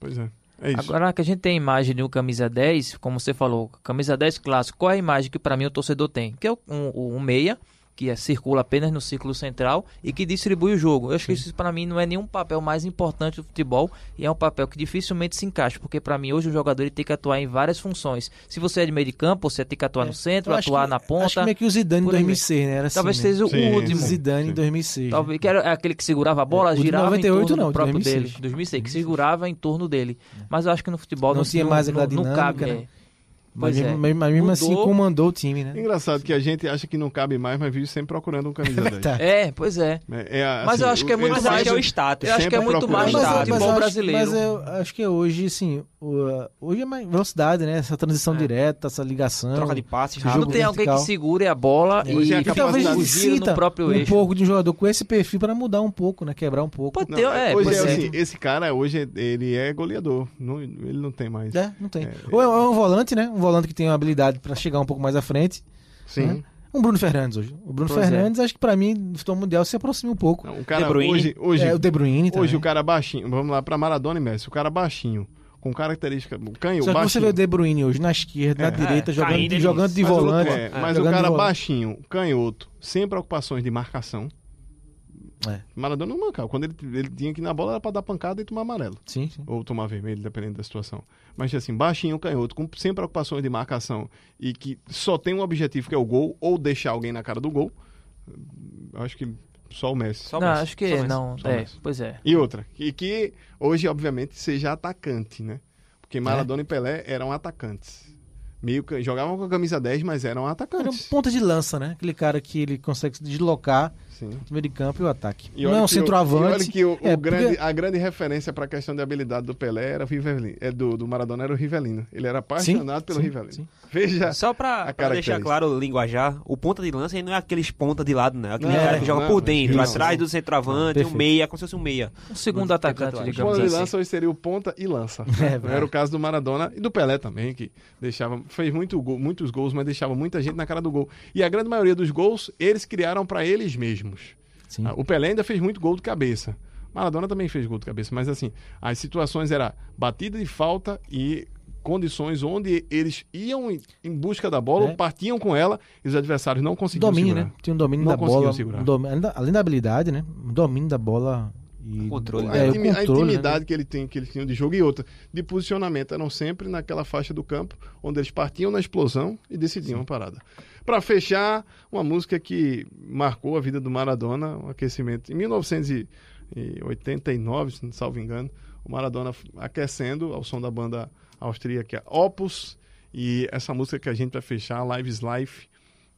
Pois é. É. Agora que a gente tem a imagem de um camisa 10, como você falou, camisa 10 clássico, qual é a imagem que para mim o torcedor tem? Que é o- um, um meia, que é, circula apenas no círculo central e que distribui o jogo. Eu acho que isso para mim não é nenhum papel mais importante do futebol e é um papel que dificilmente se encaixa, porque para mim hoje o jogador ele tem que atuar em várias funções. Se você é de meio de campo, você tem que atuar no centro, Eu acho atuar que- na Acho ponta. que meio que o Zidane em por aí 2006, né? Era assim, Talvez né? seja o Sim, último. Zidane sim. em 2006. Talvez que era aquele que segurava a bola, É, o de girava 98 em torno não, do próprio 2006. dele. 2006, que segurava em torno dele. Mas eu acho que no futebol Não não, tinha mais não, não dinâmica, cabe. né? É. Mas, Pois é. mesmo- mas mesmo assim comandou o time, né? Engraçado que a gente acha que não cabe mais, mas vive sempre procurando um camisa 10. Tá. É, pois é. É, é, Mas assim, eu acho que é muito Mas que é o mais- status. Eu acho que é muito mais Mas- futebol eu acho- brasileiro. Mas eu acho que hoje, assim, hoje é mais velocidade, né? Essa transição É. direta, essa ligação. Troca de passes Jogo não rápido. tem alguém que segure a bola Hoje e é a E talvez capacidade- o ele giro sinta no próprio um eixo. pouco de um jogador com esse perfil para mudar um pouco, né? Quebrar um pouco. Pode Não, ter, é, hoje pois é é. assim, esse cara hoje ele é goleador. Não, ele não tem mais. É, não tem. É, Ou é, ou é um volante, né? Um volante que tem uma habilidade para chegar um pouco mais à frente. Sim. né? Um Bruno Fernandes hoje. O Bruno Pois é. Fernandes, acho que para mim, no futebol mundial, se aproxima um pouco. Não, o cara De Bruyne. hoje, hoje, é, o De Bruyne também. hoje o cara baixinho. Vamos lá pra Maradona e Messi. O cara baixinho, com característica canho, Só que você baixinho. vê o De Bruyne hoje na esquerda, É, na direita, é, jogando, caindo, jogando de Mas o- volante. é, mas o cara volante. baixinho, canhoto, sem preocupações de marcação. É. Maradona não mancava. Quando ele, ele tinha que ir na bola era pra dar pancada e tomar amarelo. Sim, sim. Ou tomar vermelho, dependendo da situação. Mas assim, baixinho, canhoto, com, sem preocupações de marcação e que só tem um objetivo que é o gol, ou deixar alguém na cara do gol. Acho que só o Messi. Só o Não, Messi, acho que Messi. não. É, pois é. E outra, e que hoje, obviamente, seja atacante, né? Porque Maradona e Pelé eram atacantes. Meio que jogavam com a camisa 10, mas eram Era um atacantes. ponta de lança, né? Aquele cara que ele consegue se deslocar Sim. meio de campo e o ataque. E não é um que o- centroavante. olha que o, o é, grande, porque- a grande referência para a questão de habilidade do Pelé era o Rivelino. É, do, do Maradona era o Rivelino. Ele era apaixonado Sim, pelo sim, Rivelino. sim. Veja. Só pra, A pra característica. deixar claro o linguajar, o ponta de lança não é aqueles ponta de lado, né? Aquele Não, cara que joga não, por dentro, não, atrás não. do centroavante, um meia, como se fosse um meia. Um segundo atacante, O digamos ponta de assim. lança hoje seria o ponta e lança. É, era o caso do Maradona e do Pelé também, que deixava, fez muito gol- muitos gols, mas deixava muita gente na cara do gol. E a grande maioria dos gols eles criaram para eles mesmos. Sim. Ah, O Pelé ainda fez muito gol de cabeça. Maradona também fez gol de cabeça, mas assim, as situações era batida de falta e condições onde eles iam em- busca da bola, É. ou partiam com ela e os adversários não conseguiam domínio, segurar. né? Tinha um domínio Não da bola. segurar. um domínio- além da habilidade, né? Um domínio da bola e Controle, A, é, o intimi- a controle, né? intimidade que, ele tem, que eles tinham de jogo e outra, de posicionamento, eram sempre naquela faixa do campo, onde eles partiam na explosão e decidiam a parada. Para fechar, uma música que marcou a vida do Maradona, um aquecimento. Em 1989, se não salvo engano, o Maradona aquecendo ao som da banda austríaca Opus, e essa música que a gente vai fechar, Lives Life,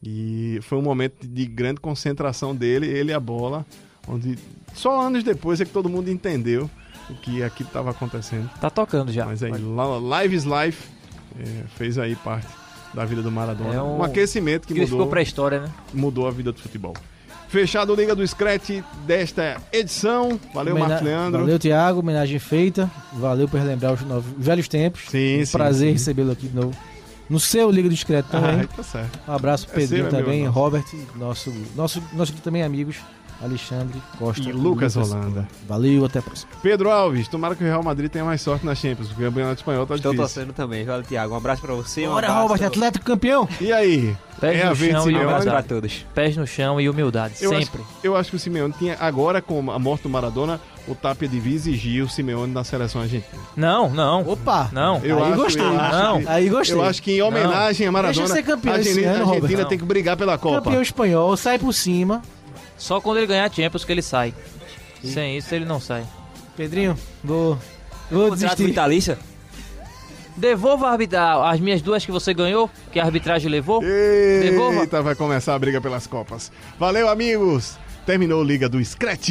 e foi um momento de grande concentração dele, ele e a bola, onde só anos depois é que todo mundo entendeu o que aqui estava acontecendo. Tá tocando já. Mas aí, Lives Life é, fez aí parte da vida do Maradona. É um... um- aquecimento que Que mudou, pra história, né? mudou a vida do futebol. Fechado o Liga do Scratch desta edição. Valeu, Homena- Marcos Leandro. Valeu, Tiago. Homenagem feita. Valeu por relembrar os novos, velhos tempos. Sim, um sim, prazer recebê-lo aqui de novo. No seu Liga do Discreto também. Ah, tá certo. Um abraço É Pedrinho é meu, também, nosso. Robert, nosso, nosso, nosso também amigos, Alexandre Costa E Lucas Holanda. Valeu, até a próxima. Pedro Alves, tomara que o Real Madrid tenha mais sorte na Champions. porque O campeonato espanhol tá Estou difícil. torcendo também. Valeu, Thiago. Um abraço pra você. Um Bora, abraço Robert, Atlético campeão! E aí? Pés é no chão e Um humildade. pra todos. Pés no chão e humildade, Eu sempre. Acho, eu acho que o Simeone tinha, agora com a morte do Maradona, o Tapia devia exigir o Simeone na seleção argentina. Não, não. Opa! Não. Eu Aí acho, gostei. eu Não. que- Aí gostei. Eu acho que em homenagem a Maradona, Deixa ser campeão a esse Argentina, ano, a Argentina Robert. tem que brigar pela Copa. Campeão espanhol, sai por cima. Só quando ele ganhar Champions que ele sai. Sem isso ele não sai. Pedrinho, vou, vou Contrato desistir. vitalício. Devolva a as minhas duas que você ganhou, que a arbitragem levou. Devolva. Eita, vai começar a briga pelas Copas. Valeu, amigos! Terminou a Liga do Scratch.